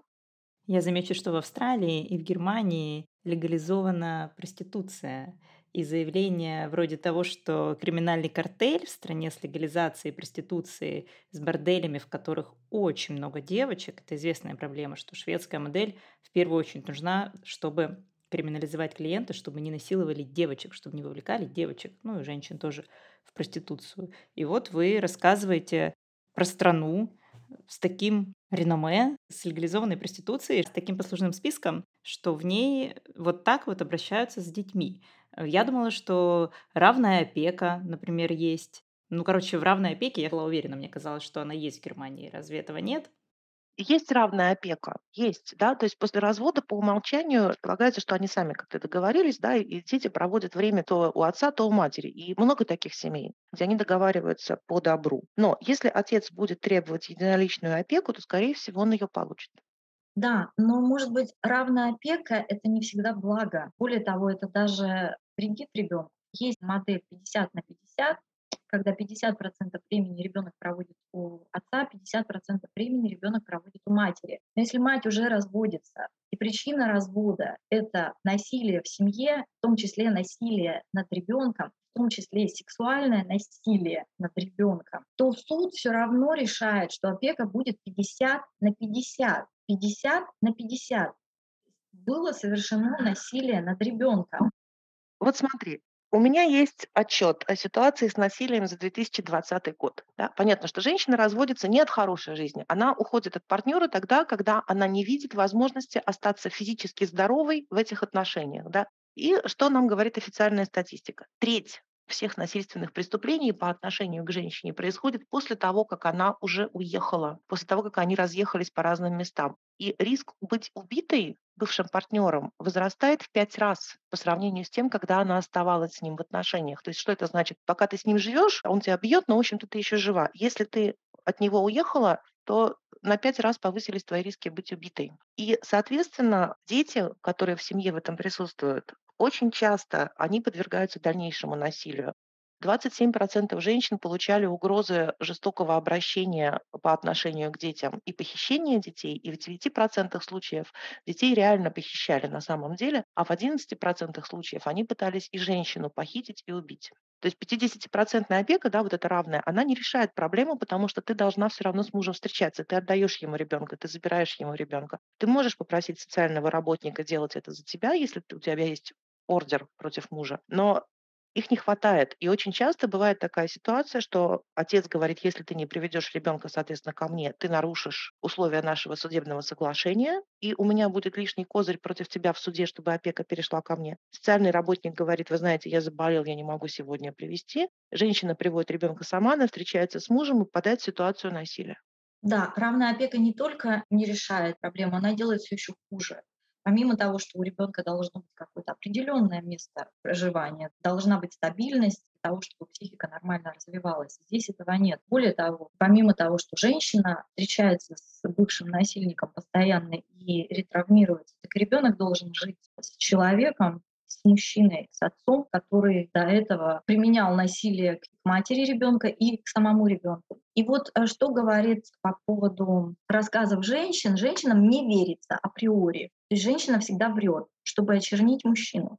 Я замечу, что в Австралии и в Германии легализована проституция. И заявление вроде того, что криминальный картель в стране с легализацией проституции, с борделями, в которых очень много девочек, это известная проблема, что шведская модель в первую очередь нужна, чтобы криминализовать клиента, чтобы не насиловали девочек, чтобы не вовлекали девочек, ну и женщин тоже в проституцию. И вот вы рассказываете про страну с таким реноме, с легализованной проституцией, с таким послужным списком, что в ней вот так вот обращаются с детьми. Я думала, что равная опека, например, есть. Ну, короче, в равной опеке я была уверена, мне казалось, что она есть в Германии. Разве этого нет? Есть равная опека, есть, да, то есть после развода по умолчанию предполагается, что они сами как-то договорились, да, и дети проводят время то у отца, то у матери. И много таких семей, где они договариваются по добру. Но если отец будет требовать единоличную опеку, то, скорее всего, он ее получит. Да, но, может быть, равная опека – это не всегда благо. Более того, это даже вредит ребенку. Есть модель 50 на 50, когда 50% времени ребенок проводит у отца, 50% времени ребенок проводит у матери. Но если мать уже разводится, и причина развода — это насилие в семье, в том числе насилие над ребенком, в том числе сексуальное насилие над ребенком, то суд все равно решает, что опека будет 50 на 50. 50 на 50. Было совершено насилие над ребенком. Вот смотри, у меня есть отчет о ситуации с насилием за 2020 год. Да? Понятно, что женщина разводится не от хорошей жизни. Она уходит от партнера тогда, когда она не видит возможности остаться физически здоровой в этих отношениях. Да? И что нам говорит официальная статистика? Треть всех насильственных преступлений по отношению к женщине происходит после того, как она уже уехала, после того, как они разъехались по разным местам. И риск быть убитой бывшим партнером возрастает в пять раз по сравнению с тем, когда она оставалась с ним в отношениях. То есть что это значит? Пока ты с ним живешь, он тебя бьет, но, в общем-то, ты еще жива. Если ты от него уехала, то на пять раз повысились твои риски быть убитой. И, соответственно, дети, которые в семье в этом присутствуют, очень часто они подвергаются дальнейшему насилию. 27% женщин получали угрозы жестокого обращения по отношению к детям и похищения детей, и в 9% случаев детей реально похищали на самом деле, а в 11% случаев они пытались и женщину похитить и убить. То есть 50% опека, да, вот это равная, она не решает проблему, потому что ты должна все равно с мужем встречаться. Ты отдаешь ему ребенка, ты забираешь ему ребенка. Ты можешь попросить социального работника делать это за тебя, если у тебя есть ордер против мужа. Но их не хватает. И очень часто бывает такая ситуация, что отец говорит, если ты не приведешь ребенка, соответственно, ко мне, ты нарушишь условия нашего судебного соглашения, и у меня будет лишний козырь против тебя в суде, чтобы опека перешла ко мне. Социальный работник говорит, вы знаете, я заболел, я не могу сегодня привести. Женщина приводит ребенка сама, она встречается с мужем и попадает в ситуацию насилия. Да, равная опека не только не решает проблему, она делает все еще хуже. Помимо того, что у ребенка должно быть какое-то определенное место проживания, должна быть стабильность для того, чтобы психика нормально развивалась. Здесь этого нет. Более того, помимо того, что женщина встречается с бывшим насильником постоянно и ретравмируется, так ребенок должен жить с человеком, с мужчиной, с отцом, который до этого применял насилие к матери ребенка и к самому ребенку. И вот э, что говорит по поводу рассказов женщин. Женщинам не верится априори. То есть женщина всегда врет, чтобы очернить мужчину.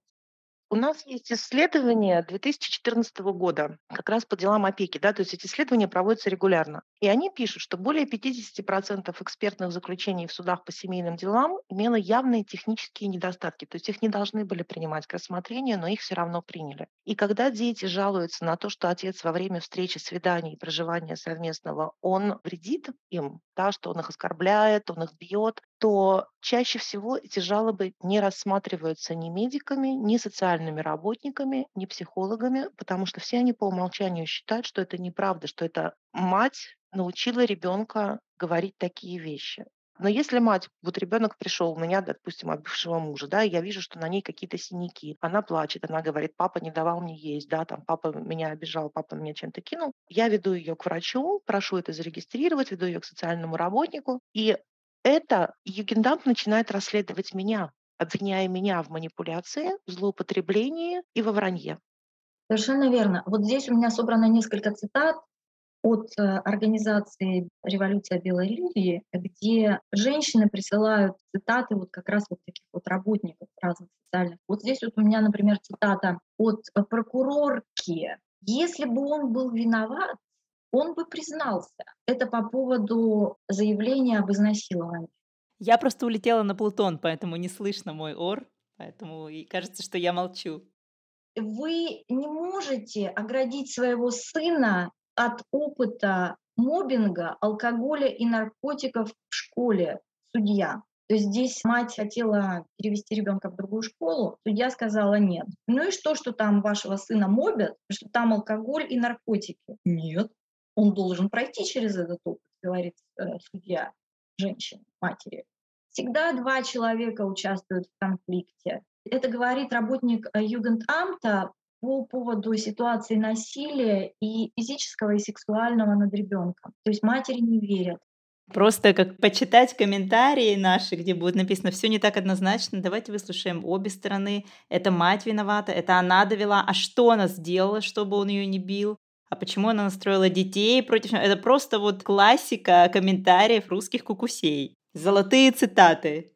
У нас есть исследования 2014 года как раз по делам опеки. Да, то есть эти исследования проводятся регулярно. И они пишут, что более 50% экспертных заключений в судах по семейным делам имело явные технические недостатки. То есть их не должны были принимать к рассмотрению, но их все равно приняли. И когда дети жалуются на то, что отец во время встречи, свиданий и проживания совместного, он вредит им, да, что он их оскорбляет, он их бьет, то чаще всего эти жалобы не рассматриваются ни медиками, ни социальными работниками, ни психологами, потому что все они по умолчанию считают, что это неправда, что это мать научила ребенка говорить такие вещи. Но если мать, вот ребенок пришел у меня, допустим, от бывшего мужа, да, я вижу, что на ней какие-то синяки, она плачет, она говорит, папа не давал мне есть, да, там, папа меня обижал, папа меня чем-то кинул, я веду ее к врачу, прошу это зарегистрировать, веду ее к социальному работнику, и это Югендант начинает расследовать меня, обвиняя меня в манипуляции, в злоупотреблении и во вранье. Совершенно верно. Вот здесь у меня собрано несколько цитат от э, организации «Революция Белой Лилии», где женщины присылают цитаты вот как раз вот таких вот работников разных социальных. Вот здесь вот у меня, например, цитата от прокурорки. «Если бы он был виноват, он бы признался. Это по поводу заявления об изнасиловании. Я просто улетела на Плутон, поэтому не слышно мой ор, поэтому и кажется, что я молчу. Вы не можете оградить своего сына от опыта мобинга, алкоголя и наркотиков в школе, судья. То есть здесь мать хотела перевести ребенка в другую школу, судья сказала нет. Ну и что, что там вашего сына мобят, что там алкоголь и наркотики? Нет он должен пройти через этот опыт, говорит э, судья женщине, матери. Всегда два человека участвуют в конфликте. Это говорит работник э, Югентамта по поводу ситуации насилия и физического, и сексуального над ребенком. То есть матери не верят. Просто как почитать комментарии наши, где будет написано все не так однозначно. Давайте выслушаем обе стороны. Это мать виновата, это она довела. А что она сделала, чтобы он ее не бил? а почему она настроила детей против... Это просто вот классика комментариев русских кукусей. Золотые цитаты.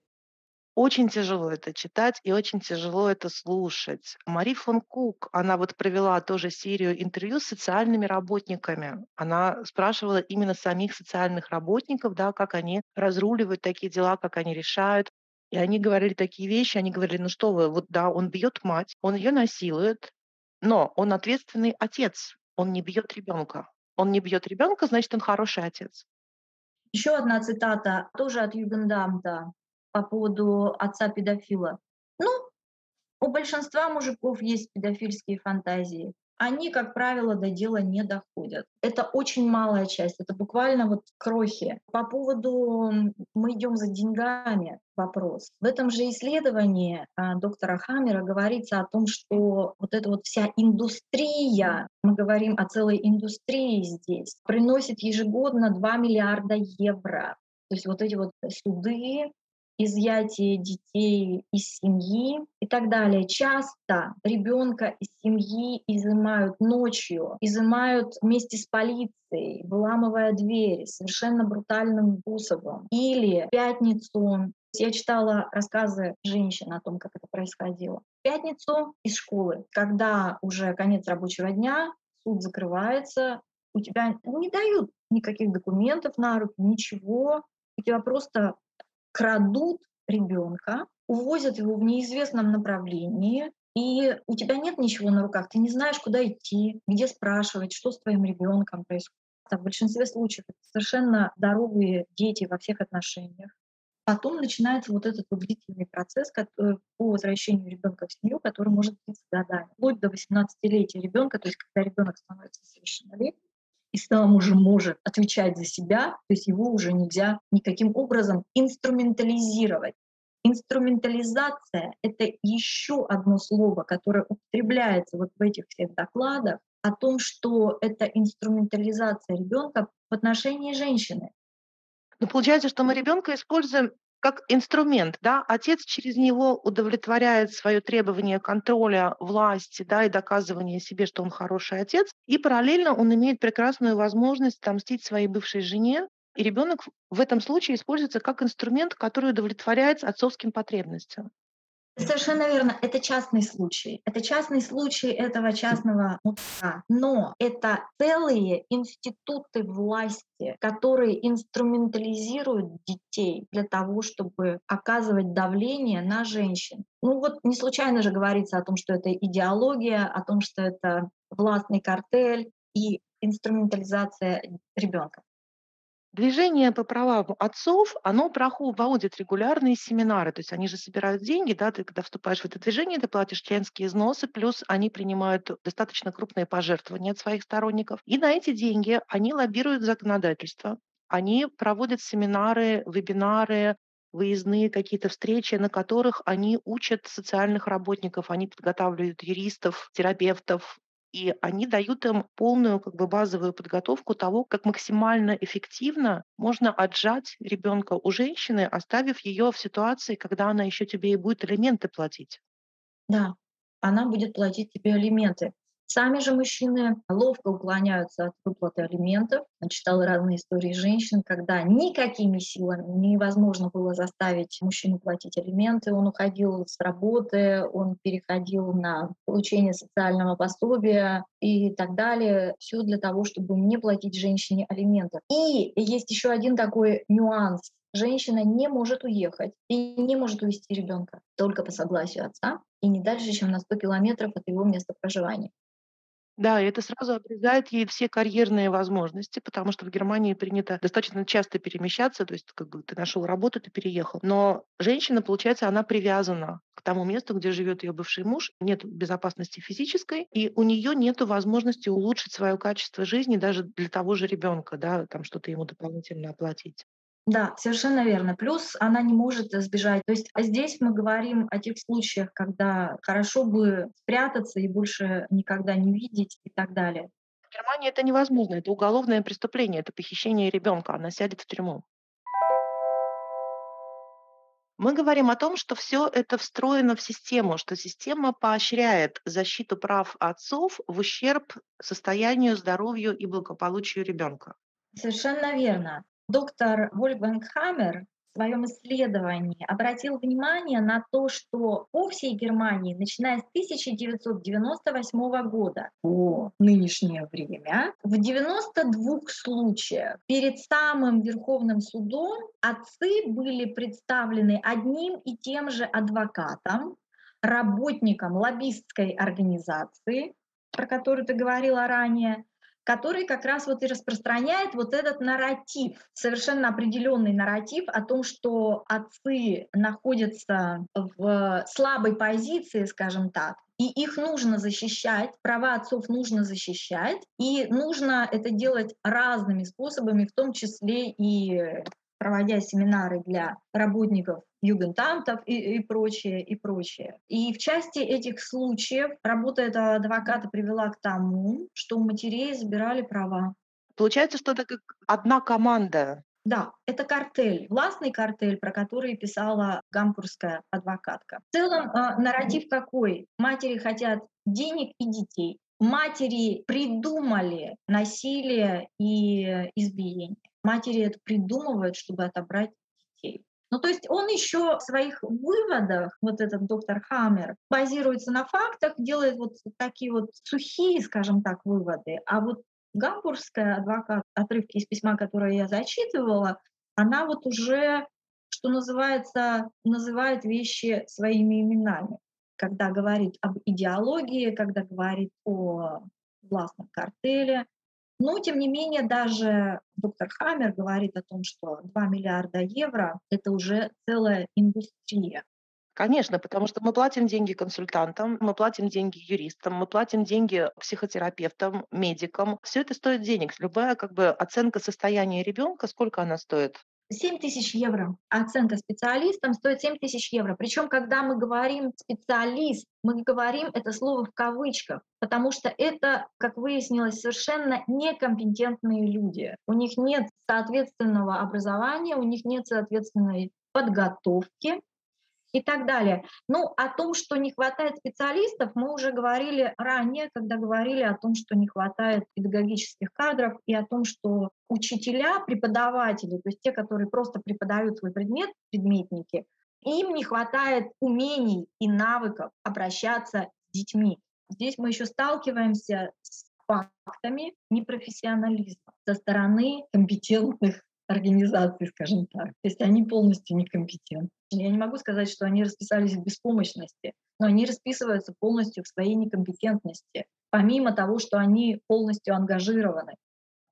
Очень тяжело это читать и очень тяжело это слушать. Мари фон Кук, она вот провела тоже серию интервью с социальными работниками. Она спрашивала именно самих социальных работников, да, как они разруливают такие дела, как они решают. И они говорили такие вещи, они говорили, ну что вы, вот да, он бьет мать, он ее насилует, но он ответственный отец, он не бьет ребенка. Он не бьет ребенка, значит, он хороший отец. Еще одна цитата, тоже от Югендамта по поводу отца-педофила. Ну, у большинства мужиков есть педофильские фантазии они, как правило, до дела не доходят. Это очень малая часть, это буквально вот крохи. По поводу «мы идем за деньгами» вопрос. В этом же исследовании а, доктора Хаммера говорится о том, что вот эта вот вся индустрия, мы говорим о целой индустрии здесь, приносит ежегодно 2 миллиарда евро. То есть вот эти вот суды, изъятие детей из семьи и так далее. Часто ребенка из семьи изымают ночью, изымают вместе с полицией, выламывая двери совершенно брутальным способом. Или в пятницу я читала рассказы женщин о том, как это происходило. В пятницу из школы, когда уже конец рабочего дня, суд закрывается, у тебя не дают никаких документов на руки, ничего. У тебя просто крадут ребенка, увозят его в неизвестном направлении, и у тебя нет ничего на руках, ты не знаешь, куда идти, где спрашивать, что с твоим ребенком происходит. В большинстве случаев это совершенно здоровые дети во всех отношениях. Потом начинается вот этот вот длительный процесс который, по возвращению ребенка в семью, который может длиться годами, вплоть до 18-летия ребенка, то есть когда ребенок становится совершеннолетним, и сам уже может отвечать за себя, то есть его уже нельзя никаким образом инструментализировать. Инструментализация — это еще одно слово, которое употребляется вот в этих всех докладах о том, что это инструментализация ребенка в отношении женщины. Ну, получается, что мы ребенка используем как инструмент, да, отец через него удовлетворяет свое требование контроля власти, да, и доказывания себе, что он хороший отец, и параллельно он имеет прекрасную возможность отомстить своей бывшей жене, и ребенок в этом случае используется как инструмент, который удовлетворяет отцовским потребностям. Совершенно верно. Это частный случай. Это частный случай этого частного мутка. Но это целые институты власти, которые инструментализируют детей для того, чтобы оказывать давление на женщин. Ну вот не случайно же говорится о том, что это идеология, о том, что это властный картель и инструментализация ребенка. Движение по правам отцов, оно проводит регулярные семинары, то есть они же собирают деньги, да, ты когда вступаешь в это движение, ты платишь членские взносы, плюс они принимают достаточно крупные пожертвования от своих сторонников. И на эти деньги они лоббируют законодательство, они проводят семинары, вебинары, выездные какие-то встречи, на которых они учат социальных работников, они подготавливают юристов, терапевтов, и они дают им полную как бы базовую подготовку того, как максимально эффективно можно отжать ребенка у женщины, оставив ее в ситуации, когда она еще тебе и будет элементы платить. Да, она будет платить тебе алименты. Сами же мужчины ловко уклоняются от выплаты алиментов. Я читала разные истории женщин, когда никакими силами невозможно было заставить мужчину платить алименты. Он уходил с работы, он переходил на получение социального пособия и так далее. Все для того, чтобы не платить женщине алименты. И есть еще один такой нюанс женщина не может уехать и не может увезти ребенка только по согласию отца и не дальше, чем на 100 километров от его места проживания. Да, и это сразу обрезает ей все карьерные возможности, потому что в Германии принято достаточно часто перемещаться, то есть как бы ты нашел работу, ты переехал. Но женщина, получается, она привязана к тому месту, где живет ее бывший муж, нет безопасности физической, и у нее нет возможности улучшить свое качество жизни даже для того же ребенка, да, там что-то ему дополнительно оплатить. Да, совершенно верно. Плюс она не может сбежать. То есть а здесь мы говорим о тех случаях, когда хорошо бы спрятаться и больше никогда не видеть и так далее. В Германии это невозможно. Это уголовное преступление, это похищение ребенка. Она сядет в тюрьму. Мы говорим о том, что все это встроено в систему, что система поощряет защиту прав отцов в ущерб состоянию, здоровью и благополучию ребенка. Совершенно верно. Доктор Вольфганг Хаммер в своем исследовании обратил внимание на то, что по всей Германии, начиная с 1998 года по нынешнее время, в 92 случаях перед самым Верховным судом отцы были представлены одним и тем же адвокатом, работником лоббистской организации, про которую ты говорила ранее, который как раз вот и распространяет вот этот нарратив, совершенно определенный нарратив о том, что отцы находятся в слабой позиции, скажем так, и их нужно защищать, права отцов нужно защищать, и нужно это делать разными способами, в том числе и проводя семинары для работников югентамтов и, и прочее, и прочее. И в части этих случаев работа этого адвоката привела к тому, что у матерей забирали права. Получается, что это как одна команда. Да, это картель, властный картель, про который писала гампурская адвокатка. В целом э, нарратив какой? Матери хотят денег и детей. Матери придумали насилие и избиение матери это придумывают, чтобы отобрать детей. Ну, то есть он еще в своих выводах, вот этот доктор Хаммер, базируется на фактах, делает вот такие вот сухие, скажем так, выводы. А вот гамбургская адвокат, отрывки из письма, которое я зачитывала, она вот уже, что называется, называет вещи своими именами. Когда говорит об идеологии, когда говорит о властном картеле, но, тем не менее, даже доктор Хаммер говорит о том, что 2 миллиарда евро — это уже целая индустрия. Конечно, потому что мы платим деньги консультантам, мы платим деньги юристам, мы платим деньги психотерапевтам, медикам. Все это стоит денег. Любая как бы оценка состояния ребенка, сколько она стоит? 7 тысяч евро. Оценка специалистам стоит 7 тысяч евро. Причем, когда мы говорим специалист, мы говорим это слово в кавычках, потому что это, как выяснилось, совершенно некомпетентные люди. У них нет соответственного образования, у них нет соответственной подготовки и так далее. Ну, о том, что не хватает специалистов, мы уже говорили ранее, когда говорили о том, что не хватает педагогических кадров и о том, что учителя, преподаватели, то есть те, которые просто преподают свой предмет, предметники, им не хватает умений и навыков обращаться с детьми. Здесь мы еще сталкиваемся с фактами непрофессионализма со стороны компетентных организаций, скажем так. То есть они полностью некомпетентны. Я не могу сказать, что они расписались в беспомощности, но они расписываются полностью в своей некомпетентности, помимо того, что они полностью ангажированы.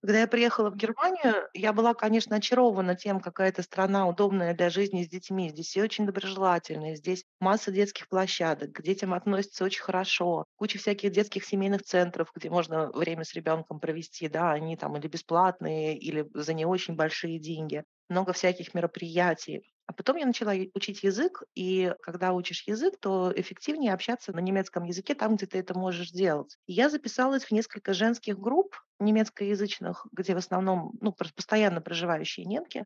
Когда я приехала в Германию, я была, конечно, очарована тем, какая это страна удобная для жизни с детьми. Здесь все очень доброжелательные, здесь масса детских площадок, к детям относятся очень хорошо, куча всяких детских семейных центров, где можно время с ребенком провести, да, они там или бесплатные, или за не очень большие деньги. Много всяких мероприятий. А потом я начала учить язык, и когда учишь язык, то эффективнее общаться на немецком языке там, где ты это можешь делать. Я записалась в несколько женских групп немецкоязычных, где в основном ну, постоянно проживающие немки,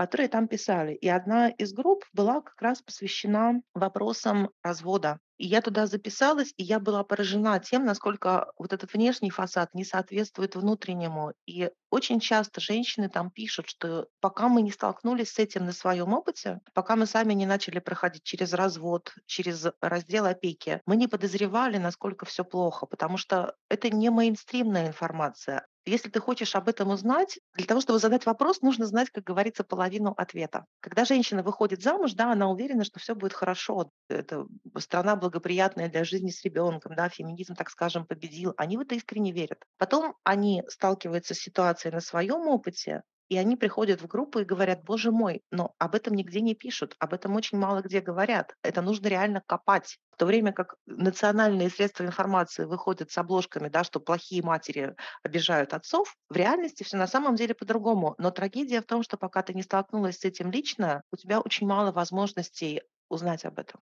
которые там писали. И одна из групп была как раз посвящена вопросам развода. И я туда записалась, и я была поражена тем, насколько вот этот внешний фасад не соответствует внутреннему. И очень часто женщины там пишут, что пока мы не столкнулись с этим на своем опыте, пока мы сами не начали проходить через развод, через раздел опеки, мы не подозревали, насколько все плохо, потому что это не мейнстримная информация. Если ты хочешь об этом узнать, для того, чтобы задать вопрос, нужно знать, как говорится, половину ответа. Когда женщина выходит замуж, да, она уверена, что все будет хорошо. Это страна благоприятная для жизни с ребенком, да, феминизм, так скажем, победил. Они в это искренне верят. Потом они сталкиваются с ситуацией на своем опыте, и они приходят в группу и говорят, боже мой, но об этом нигде не пишут, об этом очень мало где говорят. Это нужно реально копать. В то время как национальные средства информации выходят с обложками, да, что плохие матери обижают отцов, в реальности все на самом деле по-другому. Но трагедия в том, что пока ты не столкнулась с этим лично, у тебя очень мало возможностей узнать об этом.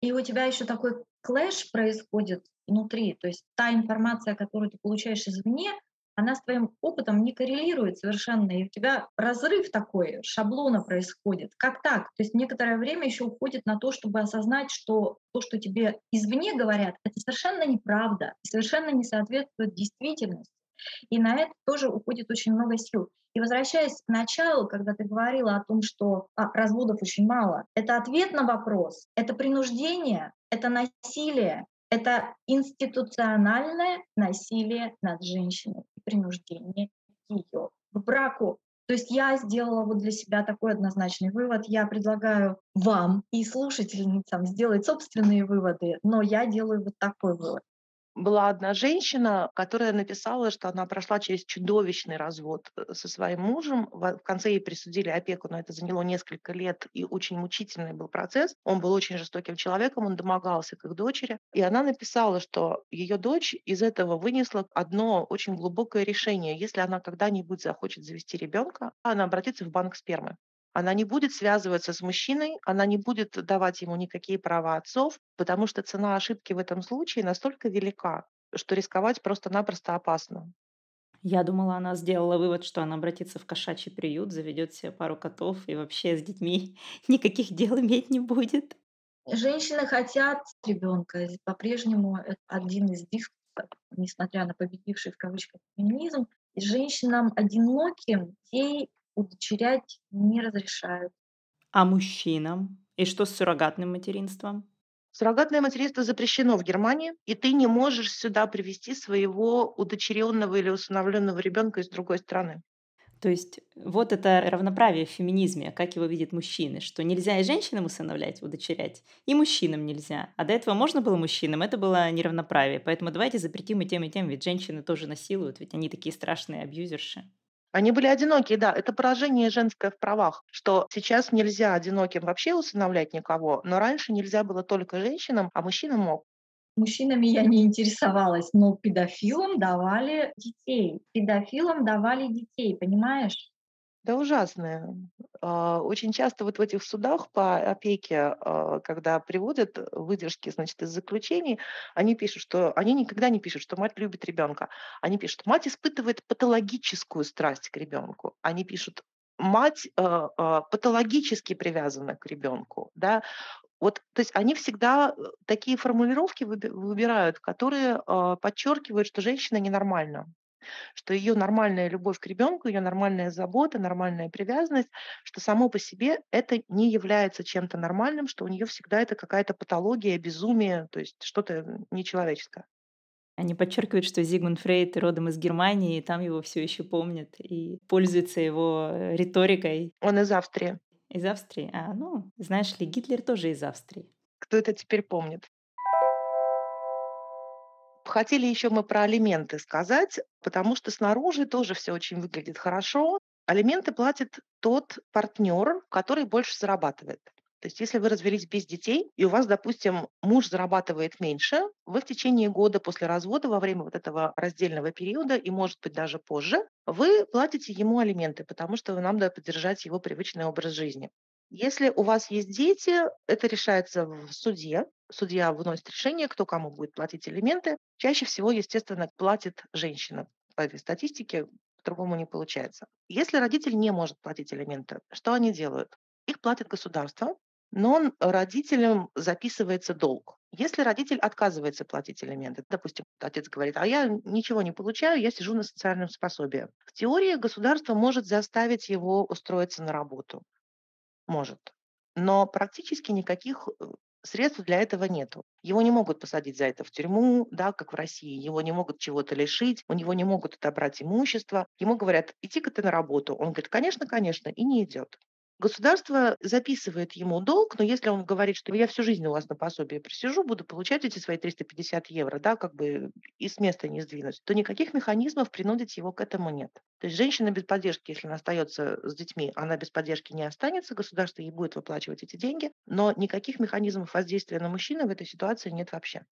И у тебя еще такой клэш происходит внутри, то есть та информация, которую ты получаешь извне, она с твоим опытом не коррелирует совершенно, и у тебя разрыв такой, шаблона происходит. Как так? То есть некоторое время еще уходит на то, чтобы осознать, что то, что тебе извне говорят, это совершенно неправда, совершенно не соответствует действительности. И на это тоже уходит очень много сил. И возвращаясь к началу, когда ты говорила о том, что а, разводов очень мало, это ответ на вопрос, это принуждение, это насилие, это институциональное насилие над женщиной и принуждение ее к браку. То есть я сделала вот для себя такой однозначный вывод. Я предлагаю вам и слушательницам сделать собственные выводы, но я делаю вот такой вывод была одна женщина, которая написала, что она прошла через чудовищный развод э, со своим мужем. В конце ей присудили опеку, но это заняло несколько лет, и очень мучительный был процесс. Он был очень жестоким человеком, он домогался к их дочери. И она написала, что ее дочь из этого вынесла одно очень глубокое решение. Если она когда-нибудь захочет завести ребенка, она обратится в банк спермы. Она не будет связываться с мужчиной, она не будет давать ему никакие права отцов, потому что цена ошибки в этом случае настолько велика, что рисковать просто-напросто опасно. Я думала, она сделала вывод, что она обратится в кошачий приют, заведет себе пару котов и вообще с детьми никаких дел иметь не будет. Женщины хотят ребенка. По-прежнему это один из дискурсов, несмотря на победивший в кавычках феминизм. Женщинам одиноким ей удочерять не разрешают. А мужчинам? И что с суррогатным материнством? Суррогатное материнство запрещено в Германии, и ты не можешь сюда привести своего удочеренного или усыновленного ребенка из другой страны. То есть вот это равноправие в феминизме, как его видят мужчины, что нельзя и женщинам усыновлять, удочерять, и мужчинам нельзя. А до этого можно было мужчинам, это было неравноправие. Поэтому давайте запретим и тем, и тем, ведь женщины тоже насилуют, ведь они такие страшные абьюзерши. Они были одинокие, да. Это поражение женское в правах, что сейчас нельзя одиноким вообще усыновлять никого, но раньше нельзя было только женщинам, а мужчина мог. Мужчинами я не интересовалась, но педофилам давали детей. Педофилам давали детей, понимаешь? Да ужасное. А, очень часто вот в этих судах по опеке, а, когда приводят выдержки, значит, из заключений, они пишут, что они никогда не пишут, что мать любит ребенка. Они пишут, мать испытывает патологическую страсть к ребенку. Они пишут, мать э, патологически привязана к ребенку, да, вот, то есть они всегда э, такие формулировки выбирают, которые подчеркивают, что женщина ненормальна что ее нормальная любовь к ребенку, ее нормальная забота, нормальная привязанность, что само по себе это не является чем-то нормальным, что у нее всегда это какая-то патология, безумие, то есть что-то нечеловеческое. Они подчеркивают, что Зигмунд Фрейд родом из Германии, и там его все еще помнят и пользуются его э, риторикой. Он из Австрии. Из Австрии? А, ну, знаешь ли, Гитлер тоже из Австрии. Кто это теперь помнит? Хотели еще мы про алименты сказать, потому что снаружи тоже все очень выглядит хорошо. Алименты платит тот партнер, который больше зарабатывает. То есть если вы развелись без детей, и у вас, допустим, муж зарабатывает меньше, вы в течение года после развода, во время вот этого раздельного периода, и, может быть, даже позже, вы платите ему алименты, потому что вам надо поддержать его привычный образ жизни. Если у вас есть дети, это решается в суде. Судья выносит решение, кто кому будет платить элементы. Чаще всего, естественно, платит женщина. По этой статистике по-другому не получается. Если родитель не может платить элементы, что они делают? Их платит государство, но родителям записывается долг. Если родитель отказывается платить элементы, допустим, отец говорит, а я ничего не получаю, я сижу на социальном способии. В теории государство может заставить его устроиться на работу может. Но практически никаких э, средств для этого нету. Его не могут посадить за это в тюрьму, да, как в России. Его не могут чего-то лишить, у него не могут отобрать имущество. Ему говорят, иди-ка ты на работу. Он говорит, конечно, конечно, и не идет. Государство записывает ему долг, но если он говорит, что я всю жизнь у вас на пособие присижу, буду получать эти свои 350 евро, да, как бы и с места не сдвинуть, то никаких механизмов принудить его к этому нет. То есть женщина без поддержки, если она остается с детьми, она без поддержки не останется, государство ей будет выплачивать эти деньги, но никаких механизмов воздействия на мужчину в этой ситуации нет вообще.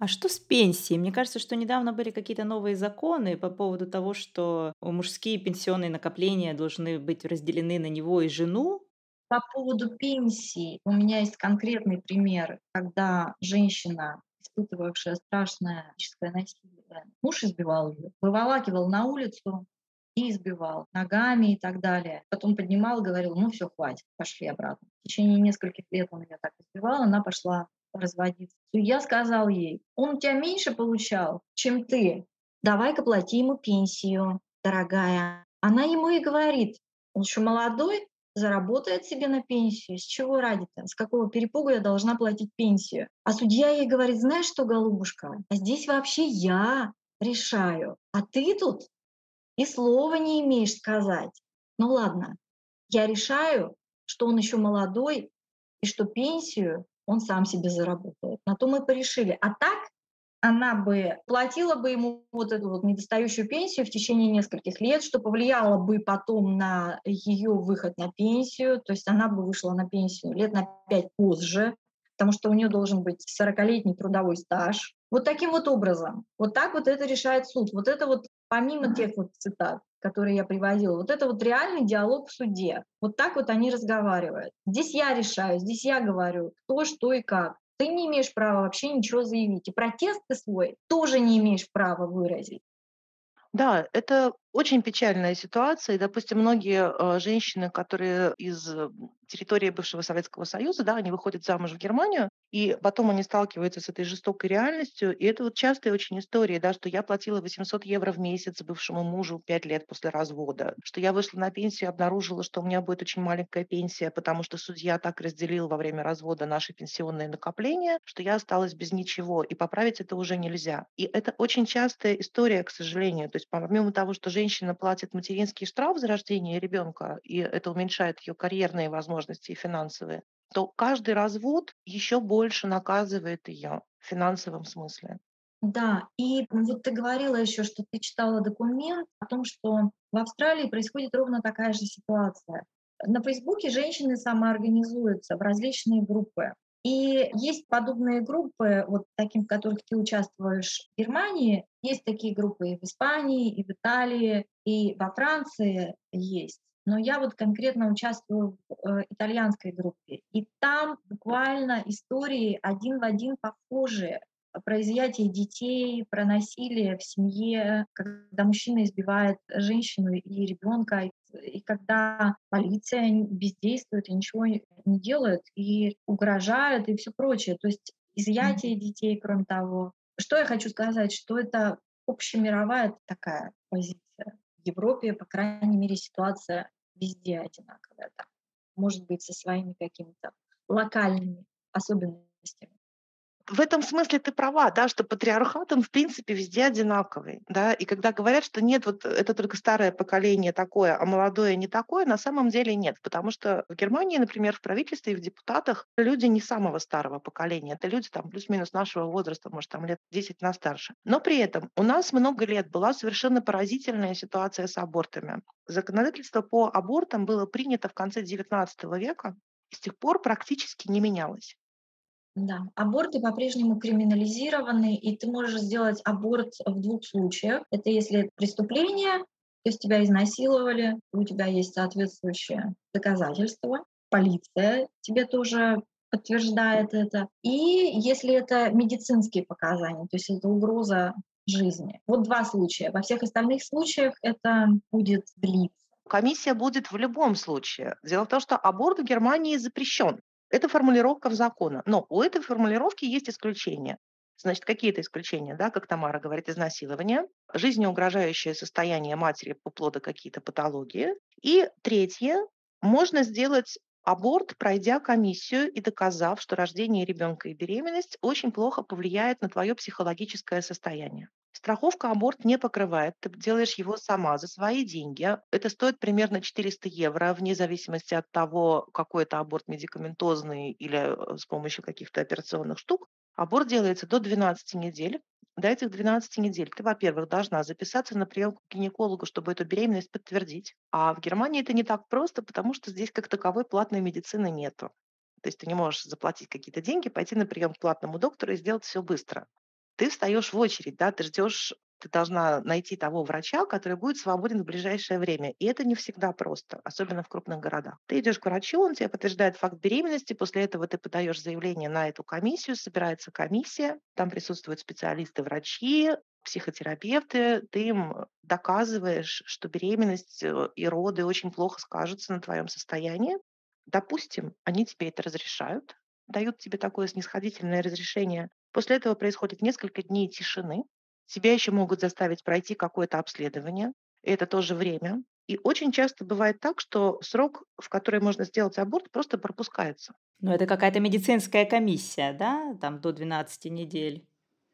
А что с пенсией? Мне кажется, что недавно были какие-то новые законы по поводу того, что мужские пенсионные накопления должны быть разделены на него и жену. По поводу пенсии у меня есть конкретный пример, когда женщина, испытывавшая страшное физическое насилие, муж избивал ее, выволакивал на улицу и избивал ногами и так далее. Потом поднимал говорил, ну все, хватит, пошли обратно. В течение нескольких лет он ее так избивал, она пошла разводиться. Я сказал ей, он у тебя меньше получал, чем ты. Давай-ка плати ему пенсию, дорогая. Она ему и говорит, он еще молодой, заработает себе на пенсию. С чего ради-то? С какого перепуга я должна платить пенсию? А судья ей говорит, знаешь что, голубушка, а здесь вообще я решаю, а ты тут и слова не имеешь сказать. Ну ладно, я решаю, что он еще молодой, и что пенсию он сам себе заработает. На то мы порешили. А так она бы платила бы ему вот эту вот недостающую пенсию в течение нескольких лет, что повлияло бы потом на ее выход на пенсию, то есть она бы вышла на пенсию лет на пять позже, потому что у нее должен быть 40-летний трудовой стаж. Вот таким вот образом. Вот так вот это решает суд. Вот это вот помимо тех вот цитат, которые я приводила, вот это вот реальный диалог в суде. Вот так вот они разговаривают. Здесь я решаю, здесь я говорю, кто, что и как. Ты не имеешь права вообще ничего заявить. И протест ты свой тоже не имеешь права выразить. Да, это очень печальная ситуация. И, допустим, многие э, женщины, которые из территории бывшего Советского Союза, да, они выходят замуж в Германию, и потом они сталкиваются с этой жестокой реальностью. И это вот частая очень история, да, что я платила 800 евро в месяц бывшему мужу 5 лет после развода, что я вышла на пенсию и обнаружила, что у меня будет очень маленькая пенсия, потому что судья так разделил во время развода наши пенсионные накопления, что я осталась без ничего, и поправить это уже нельзя. И это очень частая история, к сожалению. То есть помимо того, что женщина платит материнский штраф за рождение ребенка, и это уменьшает ее карьерные возможности и финансовые, то каждый развод еще больше наказывает ее в финансовом смысле. Да, и вот ты говорила еще, что ты читала документ о том, что в Австралии происходит ровно такая же ситуация. На Фейсбуке женщины самоорганизуются в различные группы. И есть подобные группы, вот таким, в которых ты участвуешь в Германии, есть такие группы и в Испании, и в Италии, и во Франции есть. Но я вот конкретно участвую в э, итальянской группе. И там буквально истории один в один похожие про изъятие детей, про насилие в семье, когда мужчина избивает женщину и ребенка. И когда полиция бездействует и ничего не делает, и угрожает, и все прочее. То есть изъятие детей, кроме того. Что я хочу сказать, что это общемировая такая позиция. В Европе, по крайней мере, ситуация везде одинаковая. Так. Может быть, со своими какими-то локальными особенностями в этом смысле ты права, да, что патриархат, он в принципе везде одинаковый, да, и когда говорят, что нет, вот это только старое поколение такое, а молодое не такое, на самом деле нет, потому что в Германии, например, в правительстве и в депутатах люди не самого старого поколения, это люди там плюс-минус нашего возраста, может, там лет 10 на старше. Но при этом у нас много лет была совершенно поразительная ситуация с абортами. Законодательство по абортам было принято в конце XIX века, и с тех пор практически не менялось. Да, аборты по-прежнему криминализированы, и ты можешь сделать аборт в двух случаях. Это если преступление, то есть тебя изнасиловали, у тебя есть соответствующее доказательство, полиция тебе тоже подтверждает это. И если это медицинские показания, то есть это угроза жизни. Вот два случая. Во всех остальных случаях это будет длиться. Комиссия будет в любом случае. Дело в том, что аборт в Германии запрещен. Это формулировка в закона. Но у этой формулировки есть исключения. Значит, какие-то исключения, да, как Тамара говорит, изнасилование, жизнеугрожающее состояние матери по плода какие-то патологии. И третье, можно сделать аборт, пройдя комиссию и доказав, что рождение ребенка и беременность очень плохо повлияет на твое психологическое состояние. Страховка аборт не покрывает, ты делаешь его сама за свои деньги. Это стоит примерно 400 евро, вне зависимости от того, какой это аборт медикаментозный или э, с помощью каких-то операционных штук. Аборт делается до 12 недель. До этих 12 недель ты, во-первых, должна записаться на прием к гинекологу, чтобы эту беременность подтвердить. А в Германии это не так просто, потому что здесь как таковой платной медицины нету. То есть ты не можешь заплатить какие-то деньги, пойти на прием к платному доктору и сделать все быстро ты встаешь в очередь, да, ты ждешь, ты должна найти того врача, который будет свободен в ближайшее время. И это не всегда просто, особенно в крупных городах. Ты идешь к врачу, он тебе подтверждает факт беременности, после этого ты подаешь заявление на эту комиссию, собирается комиссия, там присутствуют специалисты, врачи, психотерапевты, ты им доказываешь, что беременность э, и роды очень плохо скажутся на твоем состоянии. Допустим, они тебе это разрешают, дают тебе такое снисходительное разрешение, После этого происходит несколько дней тишины. Тебя еще могут заставить пройти какое-то обследование. И это тоже время. И очень часто бывает так, что срок, в который можно сделать аборт, просто пропускается. Ну, это какая-то медицинская комиссия, да, там до 12 недель.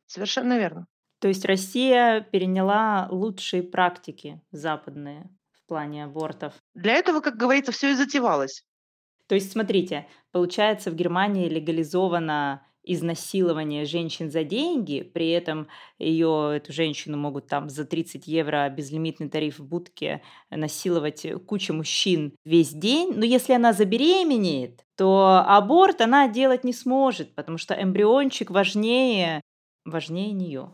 Совершенно верно. То есть Россия переняла лучшие практики западные в плане абортов. Для этого, как говорится, все и затевалось. То есть, смотрите, получается, в Германии легализовано изнасилование женщин за деньги, при этом ее, эту женщину могут там за 30 евро безлимитный тариф в будке насиловать куча мужчин весь день, но если она забеременеет, то аборт она делать не сможет, потому что эмбриончик важнее, важнее нее.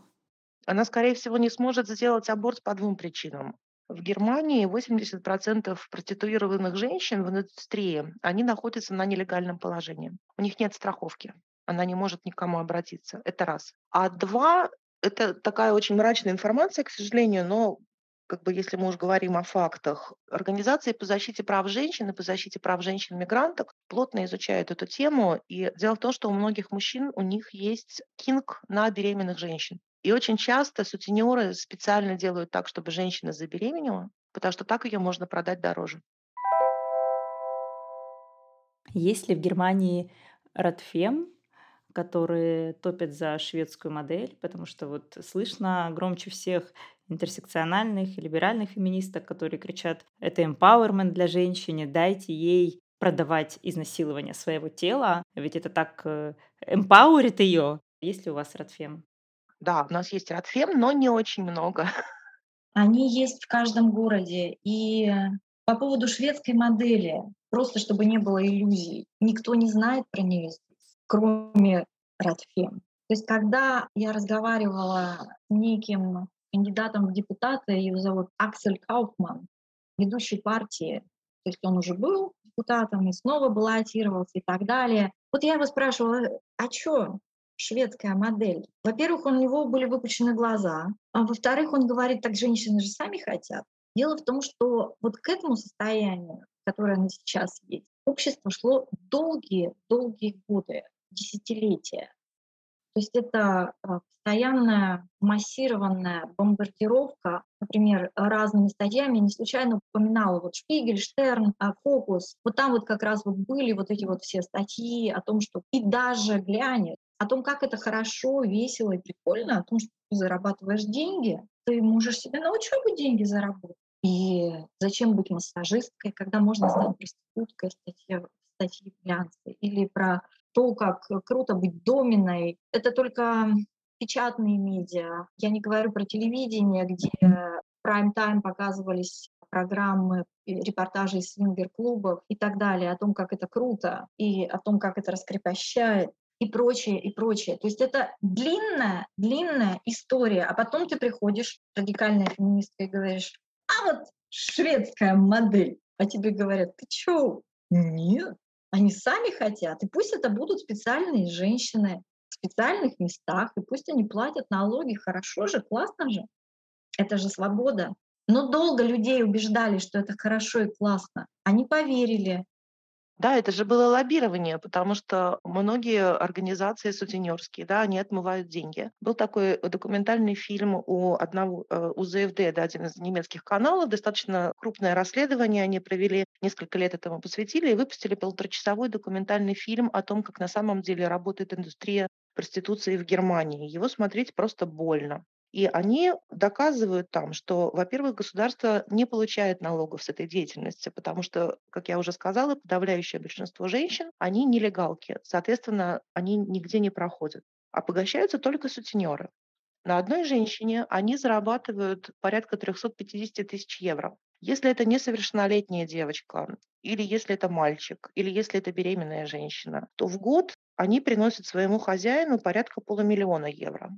Она, скорее всего, не сможет сделать аборт по двум причинам. В Германии 80% проституированных женщин в индустрии, они находятся на нелегальном положении. У них нет страховки она не может никому обратиться. Это раз. А два, это такая очень мрачная информация, к сожалению, но как бы если мы уж говорим о фактах, организации по защите прав женщин и по защите прав женщин-мигранток плотно изучают эту тему. И дело в том, что у многих мужчин у них есть кинг на беременных женщин. И очень часто сутенеры специально делают так, чтобы женщина забеременела, потому что так ее можно продать дороже. Есть ли в Германии Радфем, которые топят за шведскую модель, потому что вот слышно громче всех интерсекциональных и либеральных феминисток, которые кричат «это empowerment для женщины, дайте ей продавать изнасилование своего тела, ведь это так эмпауэрит ее». Есть ли у вас Радфем? Да, у нас есть Радфем, но не очень много. Они есть в каждом городе. И по поводу шведской модели, просто чтобы не было иллюзий, никто не знает про нее кроме Радфем. То есть когда я разговаривала с неким кандидатом в депутаты, его зовут Аксель Кауфман, ведущий партии, то есть он уже был депутатом и снова баллотировался и так далее. Вот я его спрашивала, а что шведская модель? Во-первых, у него были выпущены глаза, а во-вторых, он говорит, так женщины же сами хотят. Дело в том, что вот к этому состоянию, которое оно сейчас есть, общество шло долгие-долгие годы, десятилетия. То есть это а, постоянная массированная бомбардировка, например, разными статьями. Не случайно упоминала вот Шпигель, Штерн, а, Фокус. Вот там вот как раз вот были вот эти вот все статьи о том, что и даже глянет, о том, как это хорошо, весело и прикольно, о том, что ты зарабатываешь деньги, ты можешь себе на учебу деньги заработать. И зачем быть массажисткой, когда можно стать проституткой, статьи, статьи в глянце, или про то, как круто быть доминой. Это только печатные медиа. Я не говорю про телевидение, где прайм-тайм показывались программы, репортажи из свингер-клубов и так далее, о том, как это круто, и о том, как это раскрепощает, и прочее, и прочее. То есть это длинная, длинная история. А потом ты приходишь, радикальная феминистка, и говоришь, а вот шведская модель. А тебе говорят, ты чё? Нет, они сами хотят. И пусть это будут специальные женщины в специальных местах, и пусть они платят налоги. Хорошо же, классно же. Это же свобода. Но долго людей убеждали, что это хорошо и классно. Они поверили, да, это же было лоббирование, потому что многие организации сутенерские, да, они отмывают деньги. Был такой документальный фильм у одного, э, у ЗФД, да, один из немецких каналов, достаточно крупное расследование они провели, несколько лет этому посвятили и выпустили полуторачасовой документальный фильм о том, как на самом деле работает индустрия проституции в Германии. Его смотреть просто больно. И они доказывают там, что, во-первых, государство не получает налогов с этой деятельности, потому что, как я уже сказала, подавляющее большинство женщин, они нелегалки, соответственно, они нигде не проходят. Обогащаются только сутенеры. На одной женщине они зарабатывают порядка 350 тысяч евро. Если это несовершеннолетняя девочка, или если это мальчик, или если это беременная женщина, то в год они приносят своему хозяину порядка полумиллиона евро.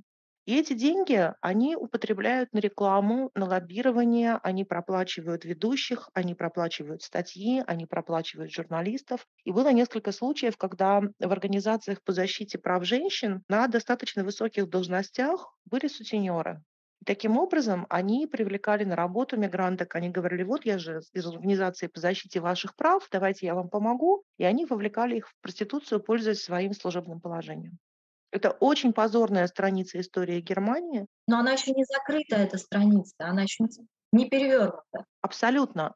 И эти деньги они употребляют на рекламу, на лоббирование, они проплачивают ведущих, они проплачивают статьи, они проплачивают журналистов. И было несколько случаев, когда в организациях по защите прав женщин на достаточно высоких должностях были сутенеры. Таким образом, они привлекали на работу мигранток, они говорили, вот я же из организации по защите ваших прав, давайте я вам помогу. И они вовлекали их в проституцию, пользуясь своим служебным положением. Это очень позорная страница истории Германии. Но она еще не закрыта, эта страница, она еще не перевернута. Абсолютно.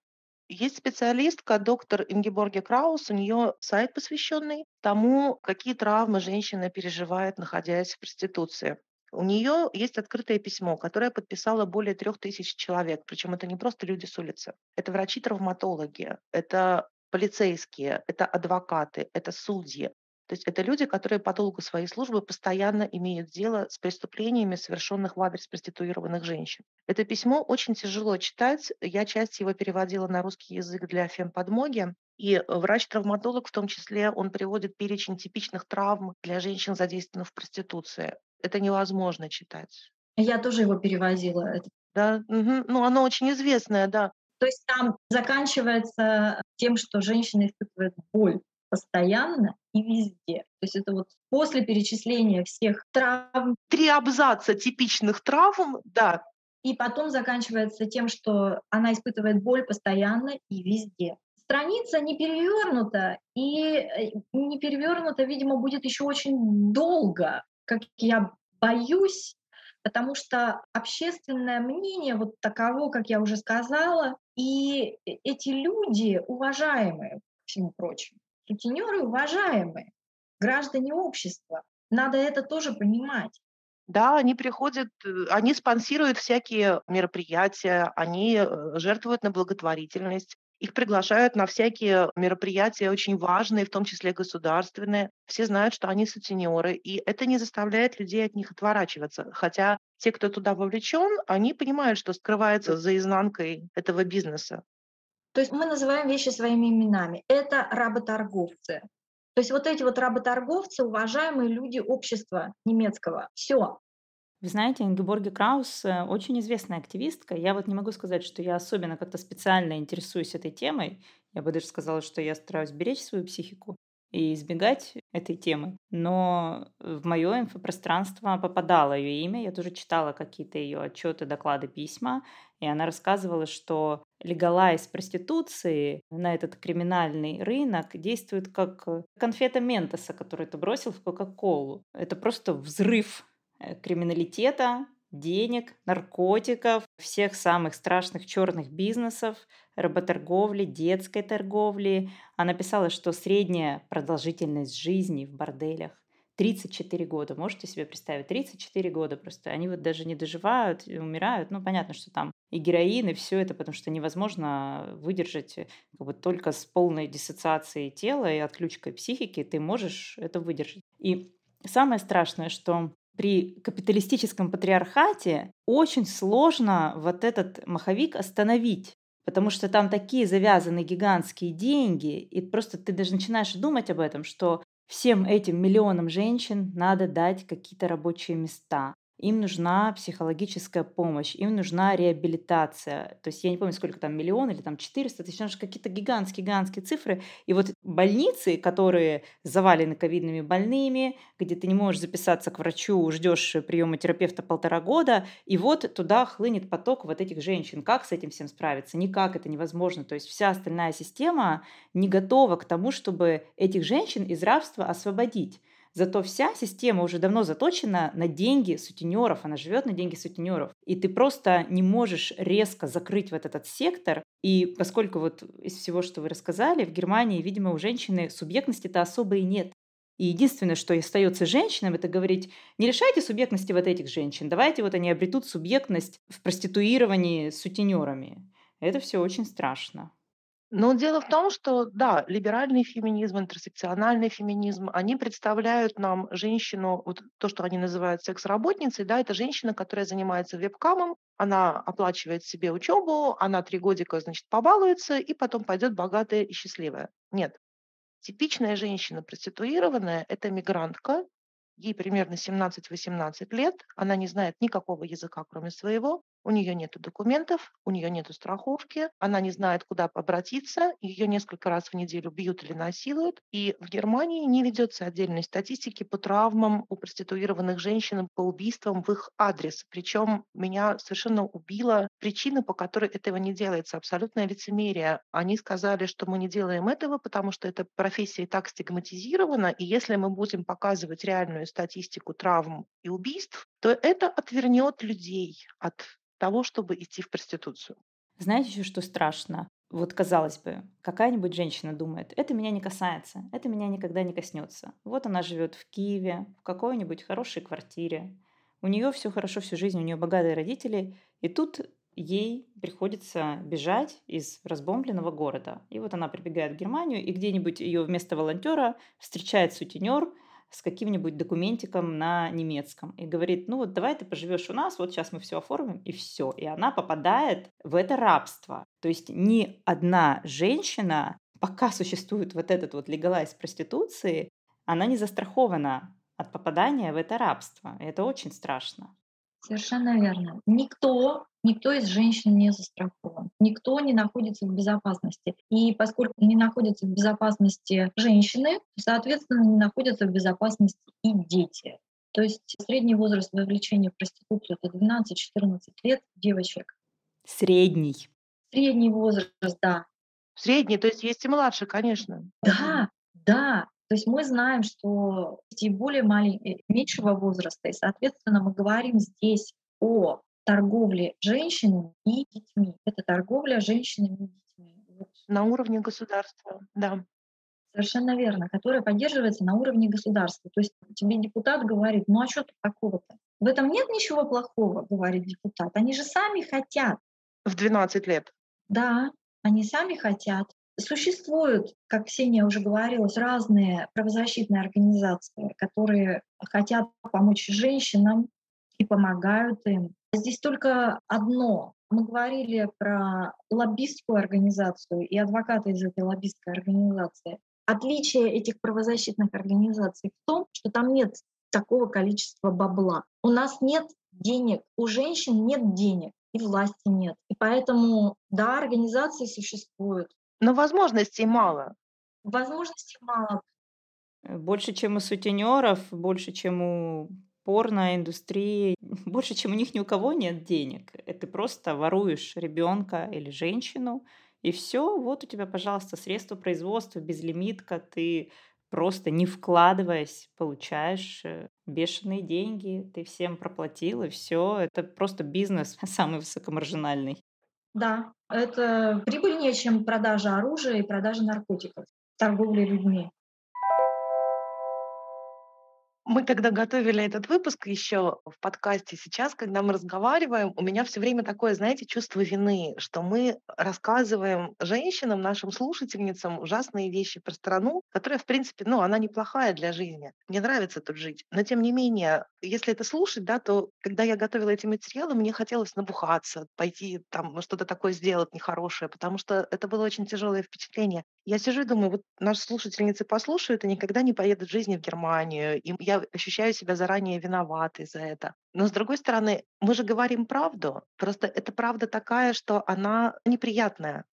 Есть специалистка, доктор Ингеборге Краус, у нее сайт, посвященный тому, какие травмы женщина переживает, находясь в проституции. У нее есть открытое письмо, которое подписало более трех тысяч человек. Причем это не просто люди с улицы. Это врачи-травматологи, это полицейские, это адвокаты, это судьи. То есть это люди, которые по долгу своей службы постоянно имеют дело с преступлениями, совершенных в адрес проституированных женщин. Это письмо очень тяжело читать. Я часть его переводила на русский язык для фемподмоги. И врач-травматолог в том числе, он приводит перечень типичных травм для женщин, задействованных в проституции. Это невозможно читать. Я тоже его переводила. Да, угу. ну оно очень известное, да. То есть там заканчивается тем, что женщина испытывает боль постоянно и везде. То есть это вот после перечисления всех травм. Три абзаца типичных травм, да. И потом заканчивается тем, что она испытывает боль постоянно и везде. Страница не перевернута, и э, не перевернута, видимо, будет еще очень долго, как я боюсь, потому что общественное мнение вот таково, как я уже сказала, и э, эти люди уважаемые, всему прочему, сутенеры уважаемые, граждане общества. Надо это тоже понимать. Да, они приходят, э, они спонсируют всякие мероприятия, они э, жертвуют на благотворительность, их приглашают на всякие мероприятия очень важные, в том числе государственные. Все знают, что они сутенеры, и это не заставляет людей от них отворачиваться. Хотя те, кто туда вовлечен, они понимают, что скрывается за изнанкой этого бизнеса. То есть мы называем вещи своими именами. Это работорговцы. То есть вот эти вот работорговцы, уважаемые люди общества немецкого. Все. Вы знаете, Ингеборге Краус э, очень известная активистка. Я вот не могу сказать, что я особенно как-то специально интересуюсь этой темой. Я бы даже сказала, что я стараюсь беречь свою психику. И избегать этой темы. Но в мое инфопространство попадало ее имя. Я тоже читала какие-то ее отчеты, доклады, письма. И она рассказывала, что легалайз проституции на этот криминальный рынок действует как конфета Ментоса, которую ты бросил в Кока-Колу. Это просто взрыв э, криминалитета, денег, наркотиков, всех самых страшных черных бизнесов, работорговли, детской торговли. Она писала, что средняя продолжительность жизни в борделях 34 года. Можете себе представить? 34 года просто. Они вот даже не доживают, умирают. Ну, понятно, что там и героин, и все это, потому что невозможно выдержать как бы, только с полной диссоциацией тела и отключкой психики ты можешь это выдержать. И самое страшное, что при капиталистическом патриархате очень сложно вот этот маховик остановить. Потому что там такие завязаны гигантские деньги, и просто ты даже начинаешь думать об этом, что всем этим миллионам женщин надо дать какие-то рабочие места им нужна психологическая помощь, им нужна реабилитация. То есть я не помню, сколько там, миллион или там 400 тысяч, это какие-то гигантские-гигантские цифры. И вот больницы, которые завалены ковидными больными, где ты не можешь записаться к врачу, ждешь приема терапевта полтора года, и вот туда хлынет поток вот этих женщин. Как с этим всем справиться? Никак это невозможно. То есть вся остальная система не готова к тому, чтобы этих женщин из рабства освободить. Зато вся система уже давно заточена на деньги сутенеров, она живет на деньги сутенеров. И ты просто не можешь резко закрыть вот этот сектор. И поскольку вот из всего, что вы рассказали, в Германии, видимо, у женщины субъектности-то особой нет. И единственное, что остается женщинам, это говорить, не лишайте субъектности вот этих женщин, давайте вот они обретут субъектность в проституировании сутенерами. Это все очень страшно. Но дело в том, что, да, либеральный феминизм, интерсекциональный феминизм, они представляют нам женщину, вот то, что они называют секс-работницей, да, это женщина, которая занимается вебкамом, она оплачивает себе учебу, она три годика, значит, побалуется, и потом пойдет богатая и счастливая. Нет. Типичная женщина проституированная – это мигрантка, ей примерно 17-18 лет, она не знает никакого языка, кроме своего, у нее нет документов, у нее нет страховки, она не знает, куда обратиться, ее несколько раз в неделю бьют или насилуют. И в Германии не ведется отдельной статистики по травмам у проституированных женщин, по убийствам в их адрес. Причем меня совершенно убила причина, по которой этого не делается. Абсолютное лицемерие. Они сказали, что мы не делаем этого, потому что эта профессия и так стигматизирована, и если мы будем показывать реальную статистику травм и убийств, то это отвернет людей от того, чтобы идти в проституцию. Знаете еще, что страшно? Вот казалось бы, какая-нибудь женщина думает, это меня не касается, это меня никогда не коснется. Вот она живет в Киеве, в какой-нибудь хорошей квартире. У нее все хорошо всю жизнь, у нее богатые родители, и тут ей приходится бежать из разбомбленного города. И вот она прибегает в Германию, и где-нибудь ее вместо волонтера встречает сутенер, с каким-нибудь документиком на немецком и говорит, ну вот давай ты поживешь у нас, вот сейчас мы все оформим и все. И она попадает в это рабство. То есть ни одна женщина, пока существует вот этот вот легалайз проституции, она не застрахована от попадания в это рабство. И это очень страшно. Совершенно верно. Никто, никто из женщин не застрахован. Никто не находится в безопасности. И поскольку не находятся в безопасности женщины, соответственно, не находятся в безопасности и дети. То есть средний возраст вовлечения в проституцию — это 12-14 лет девочек. Средний. Средний возраст, да. Средний, то есть есть и младше, конечно. Да, да. То есть мы знаем, что и более маленького, э, меньшего возраста, и, соответственно, мы говорим здесь о торговле женщинами и детьми. Это торговля женщинами и детьми. На уровне государства, да. Совершенно верно, которая поддерживается на уровне государства. То есть тебе депутат говорит, ну а что тут такого-то? В этом нет ничего плохого, говорит депутат. Они же сами хотят. В 12 лет. Да, они сами хотят. Существуют, как Ксения уже говорила, разные правозащитные организации, которые хотят помочь женщинам и помогают им. Здесь только одно. Мы говорили про лоббистскую организацию и адвоката из этой лоббистской организации. Отличие этих правозащитных организаций в том, что там нет такого количества бабла. У нас нет денег, у женщин нет денег, и власти нет. И поэтому, да, организации существуют, но возможностей мало. Возможностей мало. Э, больше, чем у сутенеров, больше, чем у порноиндустрии, больше, чем у них ни у кого нет денег. Это ты просто воруешь ребенка или женщину, и все, вот у тебя, пожалуйста, средства производства, безлимитка, ты просто не вкладываясь, получаешь э, бешеные деньги, ты всем проплатил, и все. Это просто бизнес самый высокомаржинальный. Да, это прибыльнее, чем продажа оружия и продажа наркотиков, торговля людьми. Мы когда готовили этот выпуск еще в подкасте, сейчас, когда мы разговариваем, у меня все время такое, знаете, чувство вины, что мы рассказываем женщинам, нашим слушательницам ужасные вещи про страну, которая, в принципе, ну, она неплохая для жизни. Мне нравится тут жить. Но, тем не менее, если это слушать, да, то когда я готовила эти материалы, мне хотелось набухаться, пойти там что-то такое сделать нехорошее, потому что это было очень тяжелое впечатление. Я сижу и думаю, вот наши слушательницы послушают и никогда не поедут в жизни в Германию. И я ощущаю себя заранее виноватой за это. Но с другой стороны, мы же говорим правду. Просто эта правда такая, что она неприятная.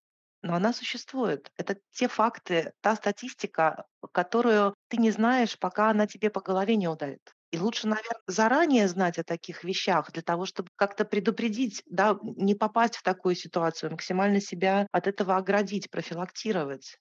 Но она существует. Это те факты, та статистика, которую ты не знаешь, пока она тебе по голове не ударит. И лучше, наверное, заранее знать о таких вещах для того, чтобы как-то предупредить, да, не попасть в такую ситуацию, максимально себя от этого оградить, профилактировать.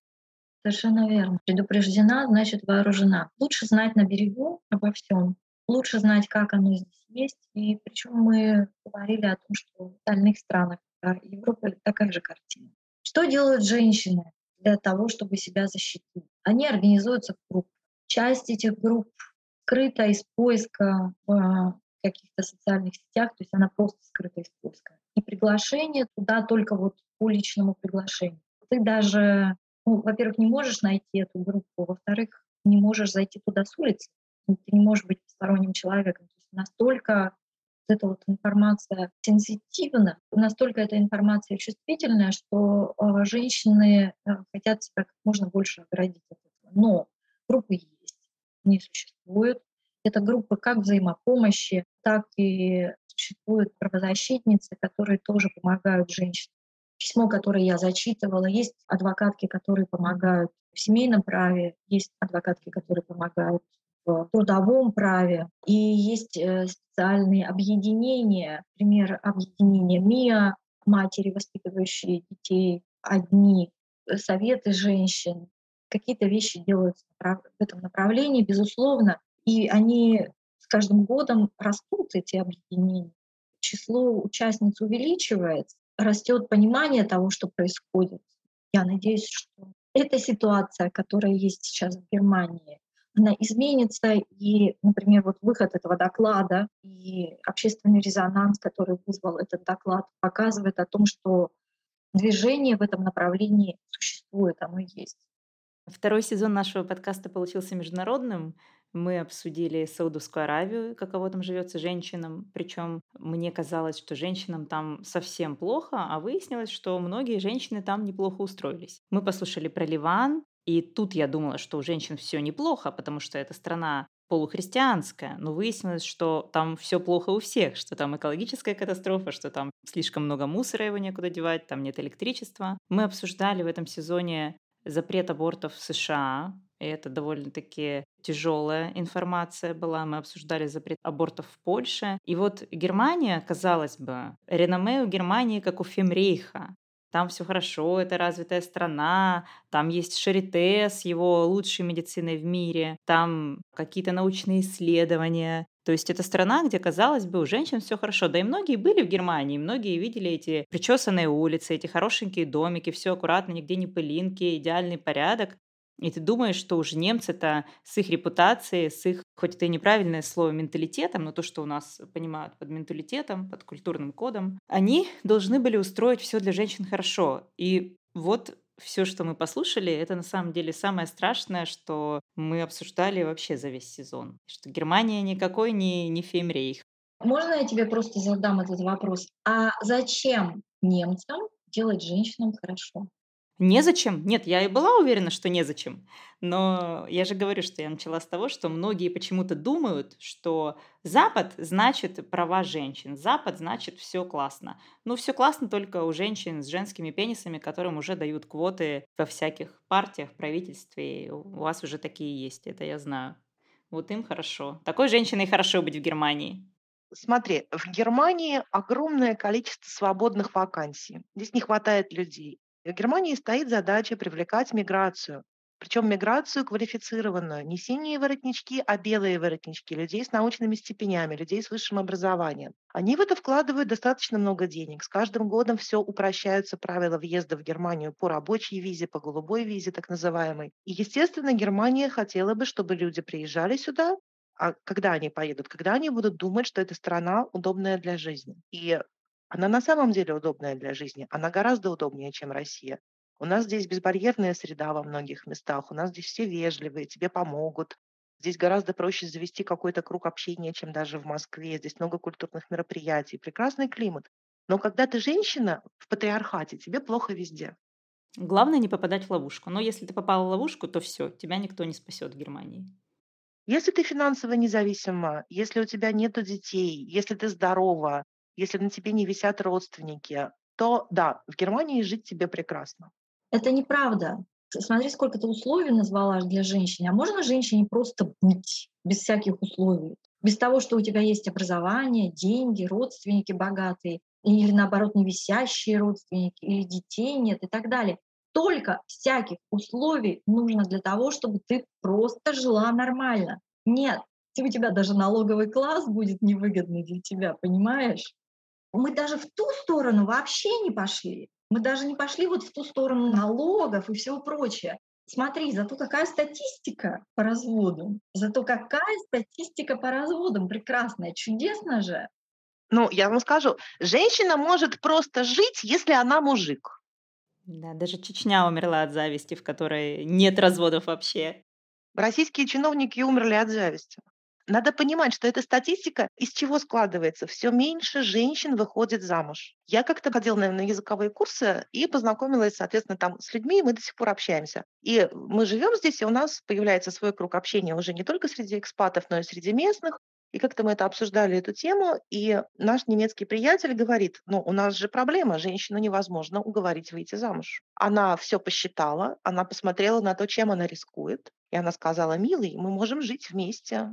Совершенно верно. Предупреждена, значит вооружена. Лучше знать на берегу обо всем. Лучше знать, как оно здесь есть. И причем мы говорили о том, что в остальных странах Европы такая же картина. Что делают женщины для того, чтобы себя защитить? Они организуются в группы. Часть этих групп скрыта из поиска в каких-то социальных сетях, то есть она просто скрыта из поиска. И приглашение туда только вот по личному приглашению. Ты даже, ну, во-первых, не можешь найти эту группу, во-вторых, не можешь зайти туда с улицы, ты не можешь быть посторонним человеком. То есть настолько эта вот информация сенситивна, настолько эта информация чувствительная, что э, женщины э, хотят себя как можно больше оградить от этого. Но группы есть не существует. Это группы как взаимопомощи, так и существуют правозащитницы, которые тоже помогают женщинам. Письмо, которое я зачитывала, есть адвокатки, которые помогают в семейном праве, есть адвокатки, которые помогают в трудовом праве, и есть э, специальные объединения, например, объединение МИА, матери, воспитывающие детей одни, э, советы женщин, какие-то вещи делаются в этом направлении, безусловно, и они с каждым годом растут, эти объединения. Число участниц увеличивается, растет понимание того, что происходит. Я надеюсь, что эта ситуация, которая есть сейчас в Германии, она изменится, и, например, вот выход этого доклада и общественный резонанс, который вызвал этот доклад, показывает о том, что движение в этом направлении существует, оно есть. Второй сезон нашего подкаста получился международным. Мы обсудили Саудовскую Аравию, каково там живется женщинам. Причем мне казалось, что женщинам там совсем плохо, а выяснилось, что многие женщины там неплохо устроились. Мы послушали про Ливан, и тут я думала, что у женщин все неплохо, потому что эта страна полухристианская, но выяснилось, что там все плохо у всех, что там экологическая катастрофа, что там слишком много мусора, его некуда девать, там нет электричества. Мы обсуждали в этом сезоне запрет абортов в США. И это довольно-таки тяжелая информация была. Мы обсуждали запрет абортов в Польше. И вот Германия, казалось бы, реноме у Германии как у Фемрейха. Там все хорошо, это развитая страна, там есть Шарите с его лучшей медициной в мире, там какие-то научные исследования, то есть это страна, где, казалось бы, у женщин все хорошо. Да и многие были в Германии, многие видели эти причесанные улицы, эти хорошенькие домики, все аккуратно, нигде не пылинки, идеальный порядок. И ты думаешь, что уже немцы-то с их репутацией, с их, хоть это и неправильное слово, менталитетом, но то, что у нас понимают под менталитетом, под культурным кодом, они должны были устроить все для женщин хорошо. И вот все, что мы послушали, это на самом деле самое страшное, что мы обсуждали вообще за весь сезон. Что Германия никакой не, не фемрейх. Можно я тебе просто задам этот вопрос? А зачем немцам делать женщинам хорошо? Незачем? Нет, я и была уверена, что незачем. Но я же говорю, что я начала с того, что многие почему-то думают, что Запад значит права женщин, Запад значит все классно. Ну, все классно только у женщин с женскими пенисами, которым уже дают квоты во всяких партиях, правительстве. У вас уже такие есть, это я знаю. Вот им хорошо. Такой женщиной хорошо быть в Германии. Смотри, в Германии огромное количество свободных вакансий. Здесь не хватает людей. В Германии стоит задача привлекать миграцию. Причем миграцию квалифицированную. Не синие воротнички, а белые воротнички. Людей с научными степенями, людей с высшим образованием. Они в это вкладывают достаточно много денег. С каждым годом все упрощаются правила въезда в Германию по рабочей визе, по голубой визе так называемой. И, естественно, Германия хотела бы, чтобы люди приезжали сюда, а когда они поедут? Когда они будут думать, что эта страна удобная для жизни. И она на самом деле удобная для жизни. Она гораздо удобнее, чем Россия. У нас здесь безбарьерная среда во многих местах. У нас здесь все вежливые, тебе помогут. Здесь гораздо проще завести какой-то круг общения, чем даже в Москве. Здесь много культурных мероприятий, прекрасный климат. Но когда ты женщина в патриархате, тебе плохо везде. Главное не попадать в ловушку. Но если ты попала в ловушку, то все, тебя никто не спасет в Германии. Если ты финансово независима, если у тебя нет детей, если ты здорова, если на тебе не висят родственники, то да, в Германии жить тебе прекрасно. Это неправда. Смотри, сколько ты условий назвала для женщины. А можно женщине просто быть без всяких условий? Без того, что у тебя есть образование, деньги, родственники богатые, или наоборот не висящие родственники, или детей нет и так далее. Только всяких условий нужно для того, чтобы ты просто жила нормально. Нет, у тебя даже налоговый класс будет невыгодный для тебя, понимаешь? Мы даже в ту сторону вообще не пошли. Мы даже не пошли вот в ту сторону налогов и всего прочее. Смотри, зато какая статистика по разводам. Зато какая статистика по разводам прекрасная, чудесно же. Ну, я вам скажу, женщина может просто жить, если она мужик. Да, даже Чечня умерла от зависти, в которой нет разводов вообще. Российские чиновники умерли от зависти. Надо понимать, что эта статистика из чего складывается? Все меньше женщин выходит замуж. Я как-то ходила на, на языковые курсы и познакомилась, соответственно, там с людьми, и мы до сих пор общаемся. И мы живем здесь, и у нас появляется свой круг общения уже не только среди экспатов, но и среди местных. И как-то мы это обсуждали, эту тему, и наш немецкий приятель говорит, ну, у нас же проблема, женщину невозможно уговорить выйти замуж. Она все посчитала, она посмотрела на то, чем она рискует, и она сказала, милый, мы можем жить вместе,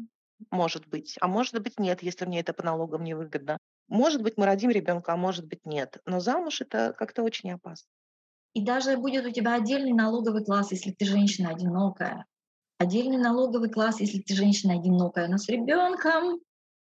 может быть. А может быть нет, если мне это по налогам не выгодно. Может быть, мы родим ребенка, а может быть нет. Но замуж это как-то очень опасно. И даже будет у тебя отдельный налоговый класс, если ты женщина одинокая. Отдельный налоговый класс, если ты женщина одинокая, но с ребенком.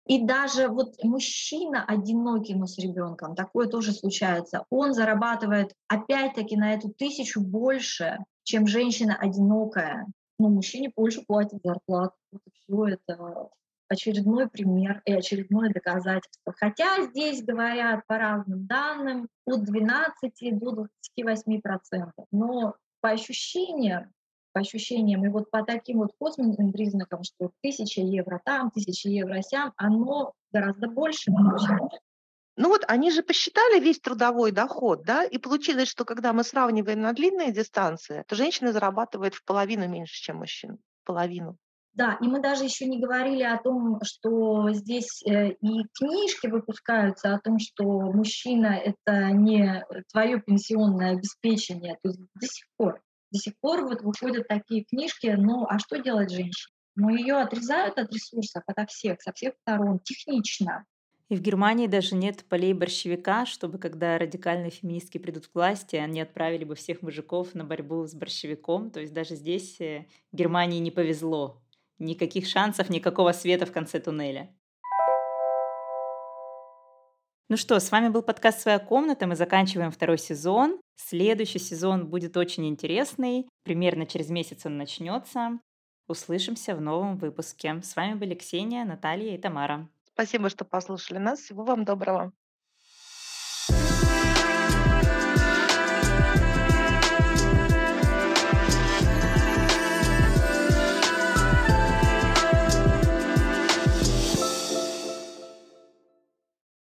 И даже вот мужчина одинокий, но с ребенком, такое тоже случается. Он зарабатывает опять-таки на эту тысячу больше, чем женщина одинокая ну, мужчине больше платят зарплату. Вот все это очередной пример и очередное доказательство. Хотя здесь говорят по разным данным от 12 до 28 процентов. Но по ощущениям, по ощущениям и вот по таким вот косвенным признакам, что 1000 евро там, 1000 евро сям, оно гораздо больше получается. Ну вот они же посчитали весь трудовой доход, да, и получилось, что когда мы сравниваем на длинные дистанции, то женщина зарабатывает в половину меньше, чем мужчина. Половину. Да, и мы даже еще не говорили о том, что здесь э, и книжки выпускаются о том, что мужчина это не твое пенсионное обеспечение. То есть до сих пор, до сих пор вот выходят такие книжки, ну а что делать женщине? Ну ее отрезают от ресурсов, ото всех, со всех сторон, технично. И в Германии даже нет полей борщевика, чтобы когда радикальные феминистки придут к власти, они отправили бы всех мужиков на борьбу с борщевиком. То есть даже здесь э, Германии не повезло. Никаких шансов, никакого света в конце туннеля. Ну что, с вами был подкаст «Своя комната». Мы заканчиваем второй сезон. Следующий сезон будет очень интересный. Примерно через месяц он начнется. Услышимся в новом выпуске. С вами были Ксения, Наталья и Тамара. Спасибо, что послушали нас. Всего вам доброго.